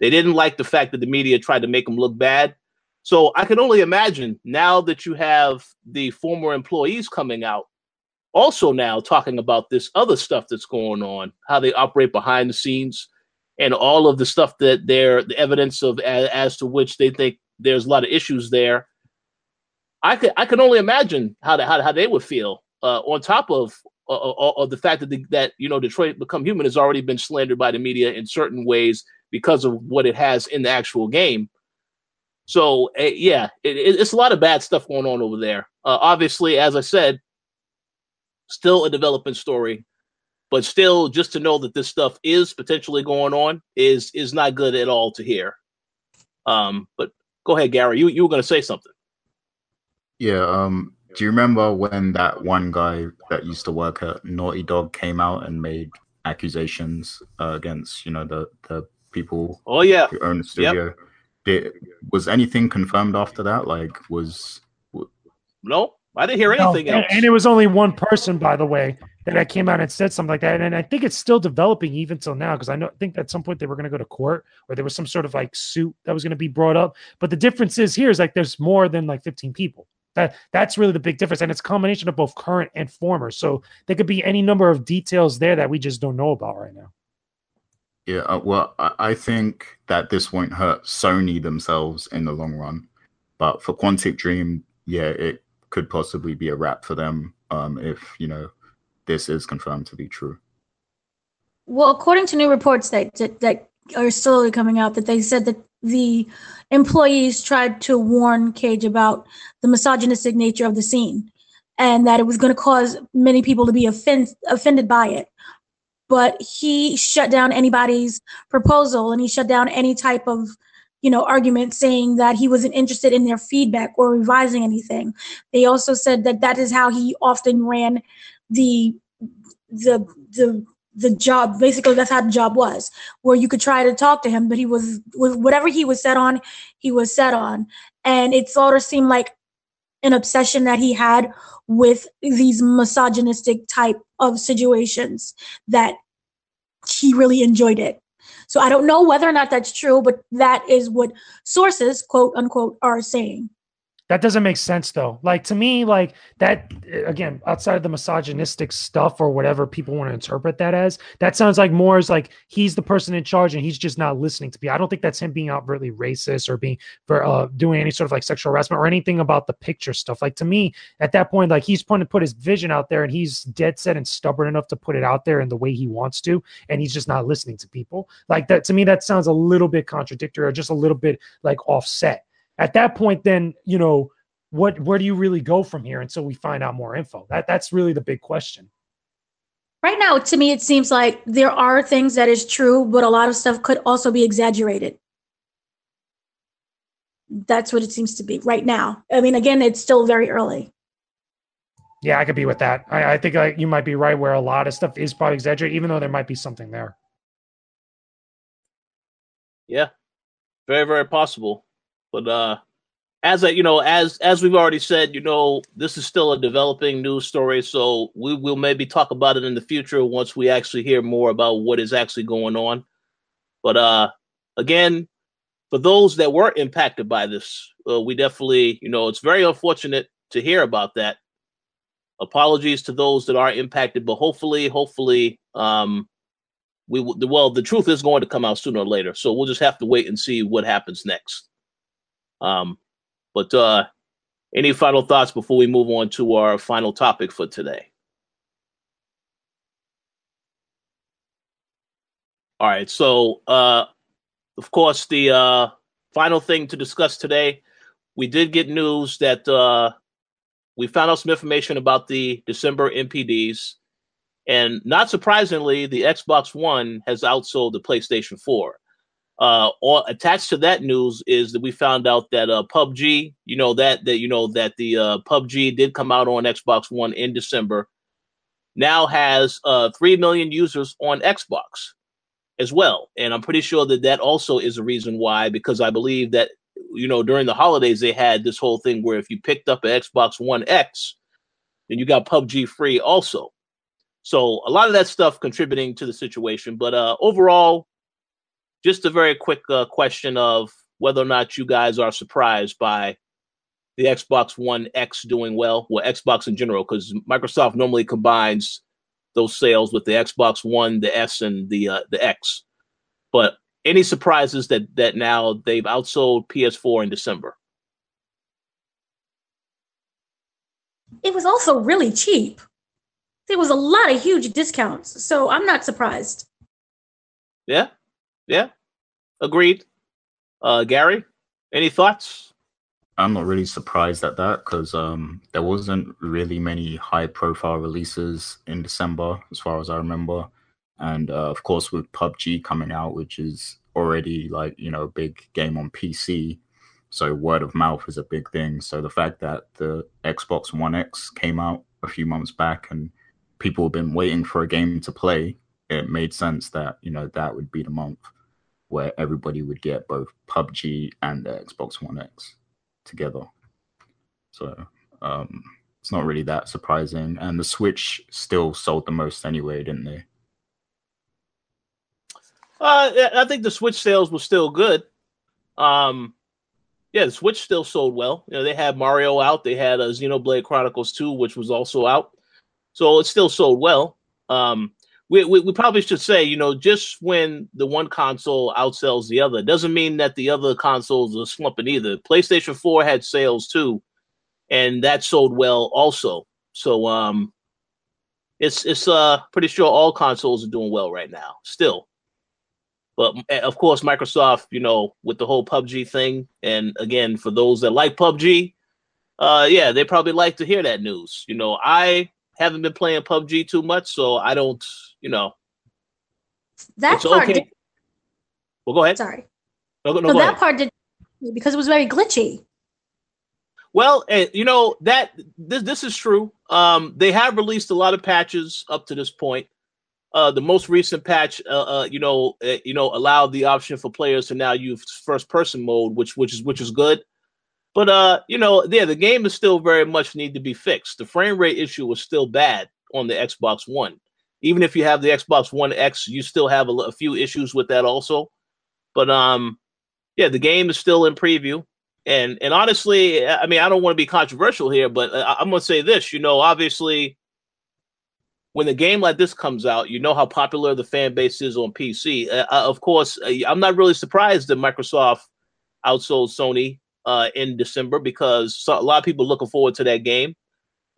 they didn't like the fact that the media tried to make them look bad. So I can only imagine now that you have the former employees coming out, also now talking about this other stuff that's going on, how they operate behind the scenes, and all of the stuff that they're the evidence of as, as to which they think there's a lot of issues there. I could I can only imagine how they, how, how they would feel uh, on top of uh, of the fact that the, that you know Detroit Become Human has already been slandered by the media in certain ways because of what it has in the actual game. So uh, yeah, it, it's a lot of bad stuff going on over there. Uh, obviously, as I said, still a developing story, but still, just to know that this stuff is potentially going on is is not good at all to hear. Um, but go ahead, Gary. You you were going to say something. Yeah. Um. Do you remember when that one guy that used to work at Naughty Dog came out and made accusations uh, against you know the the people Oh yeah, who own the studio? Did was anything confirmed after that? Like, was no, I didn't hear anything and, else. and it was only one person, by the way, that I came out and said something like that. And I think it's still developing even till now because I know I think at some point they were going to go to court or there was some sort of like suit that was going to be brought up. But the difference is here is like there's more than like 15 people. That that's really the big difference, and it's a combination of both current and former. So there could be any number of details there that we just don't know about right now. Yeah, uh, well, I, I think that this won't hurt Sony themselves in the long run, but for Quantic Dream, yeah, it could possibly be a wrap for them um, if you know this is confirmed to be true. Well, according to new reports that, that that are slowly coming out, that they said that the employees tried to warn Cage about the misogynistic nature of the scene, and that it was going to cause many people to be offend, offended by it. But he shut down anybody's proposal, and he shut down any type of you know argument saying that he wasn't interested in their feedback or revising anything. They also said that that is how he often ran the the the the job basically that's how the job was where you could try to talk to him but he was with whatever he was set on he was set on and it sort of seemed like an obsession that he had with these misogynistic type of situations that he really enjoyed it So I don't know whether or not that's true, but that is what sources, quote unquote, are saying. That doesn't make sense though. Like to me, like that again, outside of the misogynistic stuff or whatever people want to interpret that as, that sounds like more as like he's the person in charge and he's just not listening to me. I don't think that's him being overtly racist or being for uh, doing any sort of like sexual harassment or anything about the picture stuff. Like to me, at that point, like he's trying to put his vision out there and he's dead set and stubborn enough to put it out there in the way he wants to, and he's just not listening to people. Like that to me, that sounds a little bit contradictory or just a little bit like offset at that point, then you know what where do you really go from here until we find out more info? That that's really the big question. Right now, to me, it seems like there are things that is true, but a lot of stuff could also be exaggerated. That's what it seems to be right now. I mean, again, it's still very early. Yeah, I could be with that. I, I think like, you might be right where a lot of stuff is probably exaggerated, even though there might be something there. Yeah, very very possible. But uh, as a, you know, as as we've already said, you know, this is still a developing news story, so we will maybe talk about it in the future once we actually hear more about what is actually going on. But uh, again, for those that were impacted by this, uh, we definitely, you know, it's very unfortunate to hear about that. Apologies to those that are impacted, but hopefully, hopefully, um, we will. Well, the truth is going to come out sooner or later, so we'll just have to wait and see what happens next. Um, but uh, any final thoughts before we move on to our final topic for today? All right. So, uh, of course, the uh, final thing to discuss today, we did get news that uh, we found out some information about the December NPDs. And not surprisingly, the Xbox One has outsold the PlayStation 4 uh, all, attached to that news is that we found out that uh, PUBG, you know that that you know that the uh, PUBG did come out on Xbox One in December. Now has uh, three million users on Xbox as well, and I'm pretty sure that that also is a reason why. Because I believe that you know during the holidays they had this whole thing where if you picked up an Xbox One X, then you got PUBG free also. So a lot of that stuff contributing to the situation, but uh, overall, just a very quick uh, question of whether or not you guys are surprised by the Xbox One X doing well, well, Xbox in general, because Microsoft normally combines those sales with the Xbox One, the S, and the uh, the X. But any surprises that that now they've outsold PS4 in December? It was also really cheap. There was a lot of huge discounts, so I'm not surprised. Yeah, yeah, agreed. Uh, Gary, any thoughts? I'm not really surprised at that because um, there wasn't really many high-profile releases in December, as far as I remember. And uh, of course, with PUBG coming out, which is already like you know a big game on PC, so word of mouth is a big thing. So the fact that the Xbox One X came out a few months back and people have been waiting for a game to play, it made sense that you know that would be the month where everybody would get both PUBG and the Xbox One X together. So um, it's not really that surprising. And the Switch still sold the most anyway, didn't they? Uh, I think the Switch sales were still good. Um, yeah, the Switch still sold well. You know, they had Mario out. They had a Xenoblade Chronicles 2, which was also out. So it still sold well. Um, we, we, we probably should say, you know, just when the one console outsells the other doesn't mean that the other consoles are slumping either. PlayStation 4 had sales too, and that sold well also. So um it's it's uh pretty sure all consoles are doing well right now still. But eh, of course Microsoft, you know, with the whole PUBG thing and again for those that like PUBG, uh yeah, they probably like to hear that news. You know, I haven't been playing PUBG too much, so I don't you know, that part. Okay. Did, well, go ahead. Sorry. No, no, no that ahead. part did because it was very glitchy. Well, uh, you know that this this is true. Um, they have released a lot of patches up to this point. Uh, the most recent patch, uh, uh, you know, uh, you know, allowed the option for players to now use first person mode, which which is which is good. But uh, you know, yeah, the game is still very much need to be fixed. The frame rate issue was still bad on the Xbox One. even if you have the Xbox One X, you still have a, a few issues with that also. But um, yeah, the game is still in preview. And and honestly, I mean, I don't want to be controversial here, but I'm gonna say this. You know, obviously, when a game like this comes out, you know how popular the fan base is on PC. Uh, uh, of course, uh, I'm not really surprised that Microsoft outsold Sony uh, in December because a lot of people are looking forward to that game.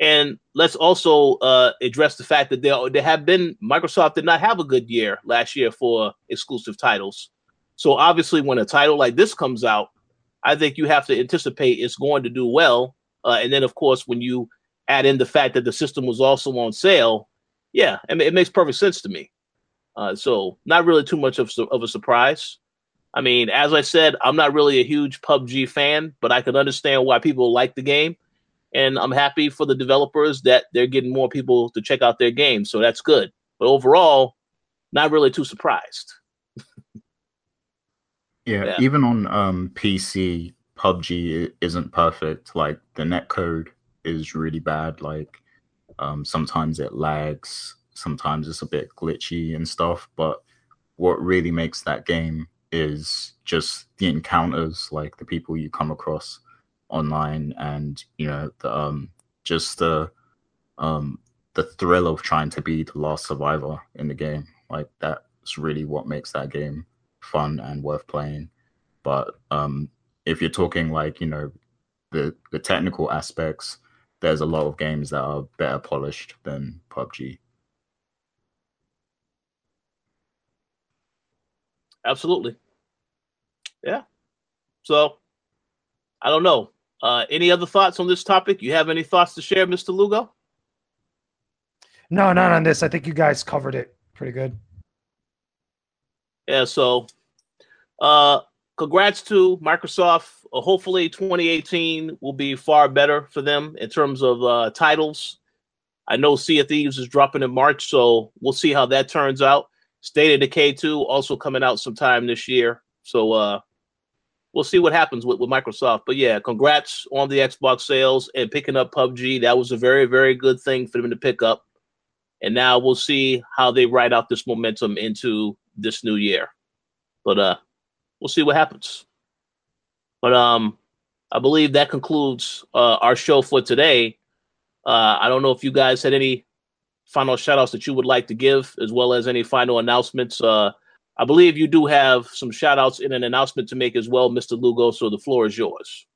And let's also uh, address the fact that there, there have been Microsoft did not have a good year last year for exclusive titles. So obviously, when a title like this comes out, I think you have to anticipate it's going to do well. Uh, and then, of course, when you add in the fact that the system was also on sale, yeah, I mean, it makes perfect sense to me. Uh, so, not really too much of, of a surprise. I mean, as I said, I'm not really a huge PUBG fan, but I can understand why people like the game. And I'm happy for the developers that they're getting more people to check out their game. So that's good. But overall, not really too surprised. Yeah, yeah. even on um, PC, PUBG isn't perfect. Like the netcode is really bad. Like um, sometimes it lags, sometimes it's a bit glitchy and stuff. But what really makes that game is just the encounters, like the people you come across online, and you know, the, um, just the um, the thrill of trying to be the last survivor in the game. Like that's really what makes that game fun and worth playing. But um, if you're talking like you know the the technical aspects, there's a lot of games that are better polished than PUBG. Absolutely. Yeah. So I don't know. Uh, any other thoughts on this topic? You have any thoughts to share, Mr. Lugo? No, not on this. I think you guys covered it pretty good. Yeah, so uh, congrats to Microsoft. Uh, hopefully, 2018 will be far better for them in terms of uh, titles. I know Sea of Thieves is dropping in March, so we'll see how that turns out. State of Decay 2 also coming out sometime this year. So uh, we'll see what happens with, with Microsoft. But yeah, congrats on the Xbox sales and picking up PUBG. That was a very, very good thing for them to pick up. And now we'll see how they ride out this momentum into this new year. But uh we'll see what happens. But um, I believe that concludes uh, our show for today. Uh, I don't know if you guys had any final shout outs that you would like to give, as well as any final announcements. Uh, I believe you do have some shout outs in an announcement to make as well, Mr. Lugo. So the floor is yours.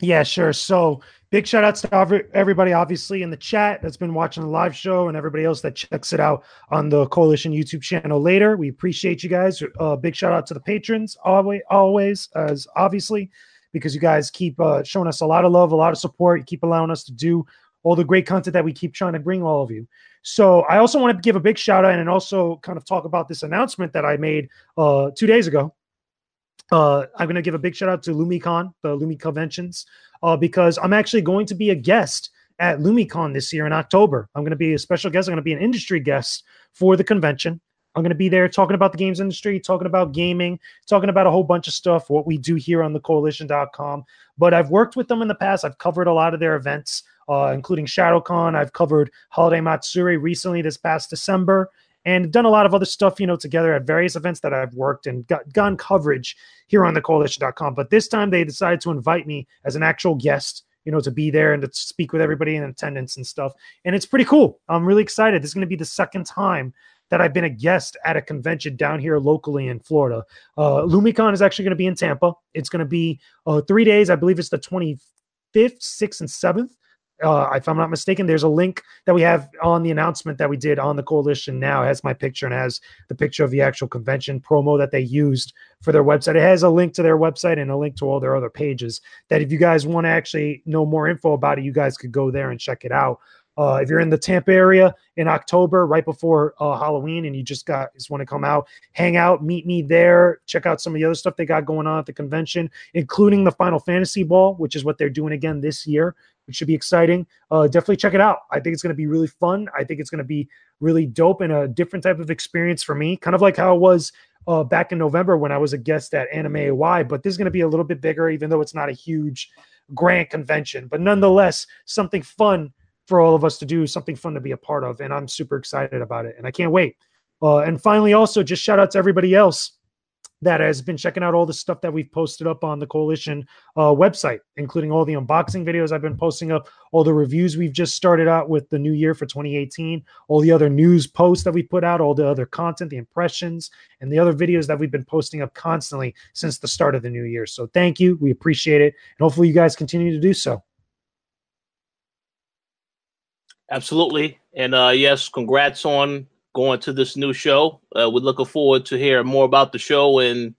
Yeah, sure. So big shout outs to everybody, obviously, in the chat that's been watching the live show and everybody else that checks it out on the Coalition YouTube channel later. We appreciate you guys. Uh, big shout out to the patrons, always, always, as obviously, because you guys keep uh, showing us a lot of love, a lot of support. You keep allowing us to do all the great content that we keep trying to bring all of you. So I also want to give a big shout out and also kind of talk about this announcement that I made uh, two days ago uh, I'm going to give a big shout out to LumiCon, the Lumi Conventions, uh, because I'm actually going to be a guest at LumiCon this year in October. I'm going to be a special guest. I'm going to be an industry guest for the convention. I'm going to be there talking about the games industry, talking about gaming, talking about a whole bunch of stuff, what we do here on the coalition.com. But I've worked with them in the past. I've covered a lot of their events, uh, including ShadowCon. I've covered Holiday Matsuri recently this past December and done a lot of other stuff, you know, together at various events that I've worked and got gone coverage here on the coalition.com. But this time they decided to invite me as an actual guest, you know, to be there and to speak with everybody in attendance and stuff. And it's pretty cool. I'm really excited. This is going to be the second time that I've been a guest at a convention down here locally in Florida. Uh, LumiCon is actually going to be in Tampa. It's going to be uh, three days. I believe it's the 25th, 6th, and 7th uh, if I'm not mistaken, there's a link that we have on the announcement that we did on the coalition now. It has my picture and has the picture of the actual convention promo that they used for their website. It has a link to their website and a link to all their other pages. That if you guys want to actually know more info about it, you guys could go there and check it out. Uh, if you're in the Tampa area in October, right before uh, Halloween, and you just got just want to come out, hang out, meet me there, check out some of the other stuff they got going on at the convention, including the Final Fantasy Ball, which is what they're doing again this year which should be exciting. Uh, definitely check it out. I think it's going to be really fun. I think it's going to be really dope and a different type of experience for me, kind of like how it was uh, back in November when I was a guest at Anime AY. But this is going to be a little bit bigger, even though it's not a huge grand convention, but nonetheless, something fun for all of us to do, something fun to be a part of. And I'm super excited about it. And I can't wait. Uh, and finally, also just shout out to everybody else that has been checking out all the stuff that we've posted up on the coalition uh, website including all the unboxing videos i've been posting up all the reviews we've just started out with the new year for 2018 all the other news posts that we put out all the other content the impressions and the other videos that we've been posting up constantly since the start of the new year. So thank you. We appreciate it. And hopefully you guys continue to do so. Absolutely. And uh yes congrats on going to this new show. Uh, we're looking forward to hearing more about the show and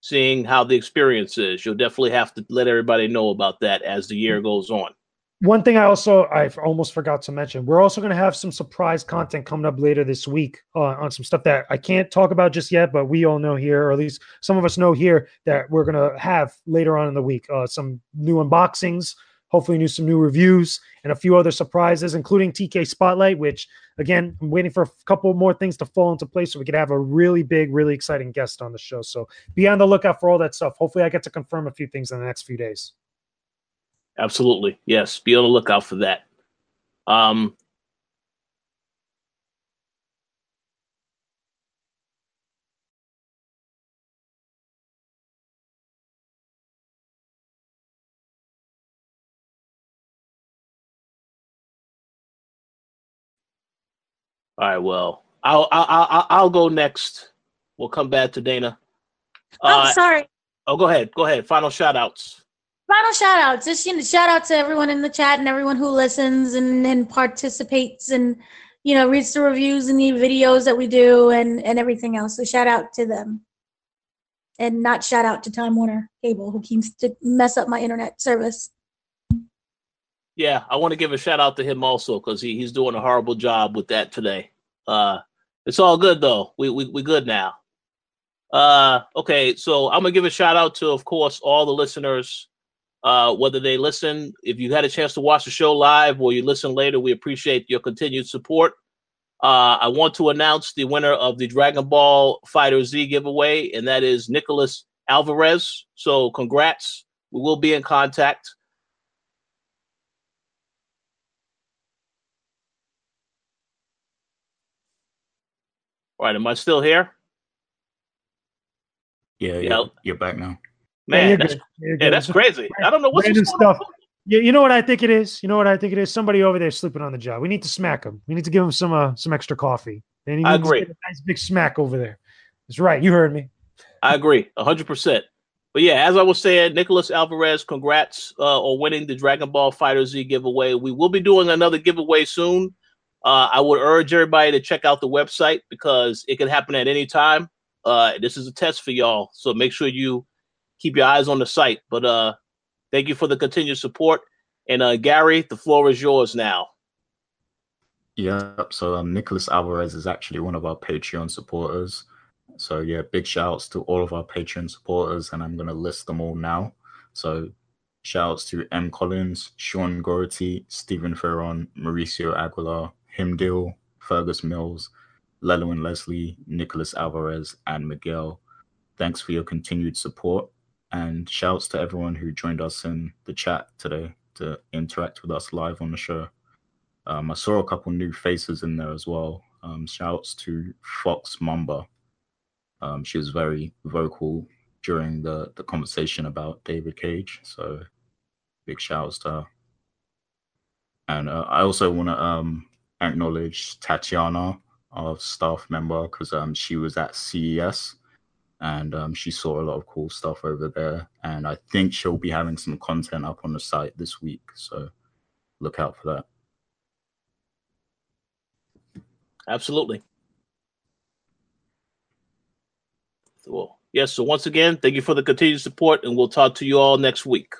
seeing how the experience is. You'll definitely have to let everybody know about that as the year goes on. One thing I also I almost forgot to mention, we're also going to have some surprise content coming up later this week uh, on some stuff that I can't talk about just yet, but we all know here, or at least some of us know here, that we're going to have later on in the week uh, some new unboxings, hopefully new some new reviews and a few other surprises, including TK Spotlight, which again, I'm waiting for a couple more things to fall into place so we could have a really big, really exciting guest on the show. So be on the lookout for all that stuff. Hopefully I get to confirm a few things in the next few days. Absolutely. Yes. Be on the lookout for that. Um, All right. Well, I'll I'll I'll, I'll go next. We'll come back to Dana. Oh, uh, sorry. Oh, go ahead. Go ahead. Final shout outs. Final shout outs. Just you know, shout out to everyone in the chat and everyone who listens and, and participates and you know reads the reviews and the videos that we do and and everything else. So shout out to them. And not shout out to Time Warner Cable who keeps to mess up my internet service. Yeah, I want to give a shout out to him also because he, he's doing a horrible job with that today. Uh, it's all good though. We we we good now. Uh, okay, so I'm gonna give a shout out to, of course, all the listeners. Uh, whether they listen, if you had a chance to watch the show live or you listen later, we appreciate your continued support. Uh, I want to announce the winner of the Dragon Ball FighterZ giveaway, and that is Nicholas Alvarez. So, congrats. We will be in contact. All right, am I still here? Yeah, yeah, you're, you're back now. Man, yeah, that's, yeah, that's crazy. I don't know what's Random stuff. On. Yeah, you know what I think it is. You know what I think it is. Somebody over there sleeping on the job. We need to smack him. We need to give him some uh, some extra coffee. And he I agree. a nice big smack over there. That's right. You heard me. I agree, hundred percent. But yeah, as I was saying, Nicholas Alvarez, congrats uh, on winning the Dragon Ball FighterZ giveaway. We will be doing another giveaway soon. Uh, I would urge everybody to check out the website because it can happen at any time. Uh, this is a test for y'all, so make sure you keep your eyes on the site. But uh, thank you for the continued support. And uh, Gary, the floor is yours now. Yep. So um, Nicholas Alvarez is actually one of our Patreon supporters. So yeah, big shouts to all of our Patreon supporters, and I'm gonna list them all now. So shouts to M. Collins, Sean Gority, Stephen Ferron, Mauricio Aguilar, Himdil, Fergus Mills, Lelo and Leslie, Nicholas Alvarez, and Miguel. Thanks for your continued support. And shouts to everyone who joined us in the chat today to interact with us live on the show. Um, I saw a couple new faces in there as well. Um, shouts to Fox Mamba. Um, she was very vocal during the, the conversation about David Cage. So big shouts to her. And uh, I also want to um, acknowledge Tatiana, our staff member, because um, she was at CES and um, she saw a lot of cool stuff over there. And I think she'll be having some content up on the site this week. So look out for that. Absolutely. Cool. Yes. So once again, thank you for the continued support, and we'll talk to you all next week.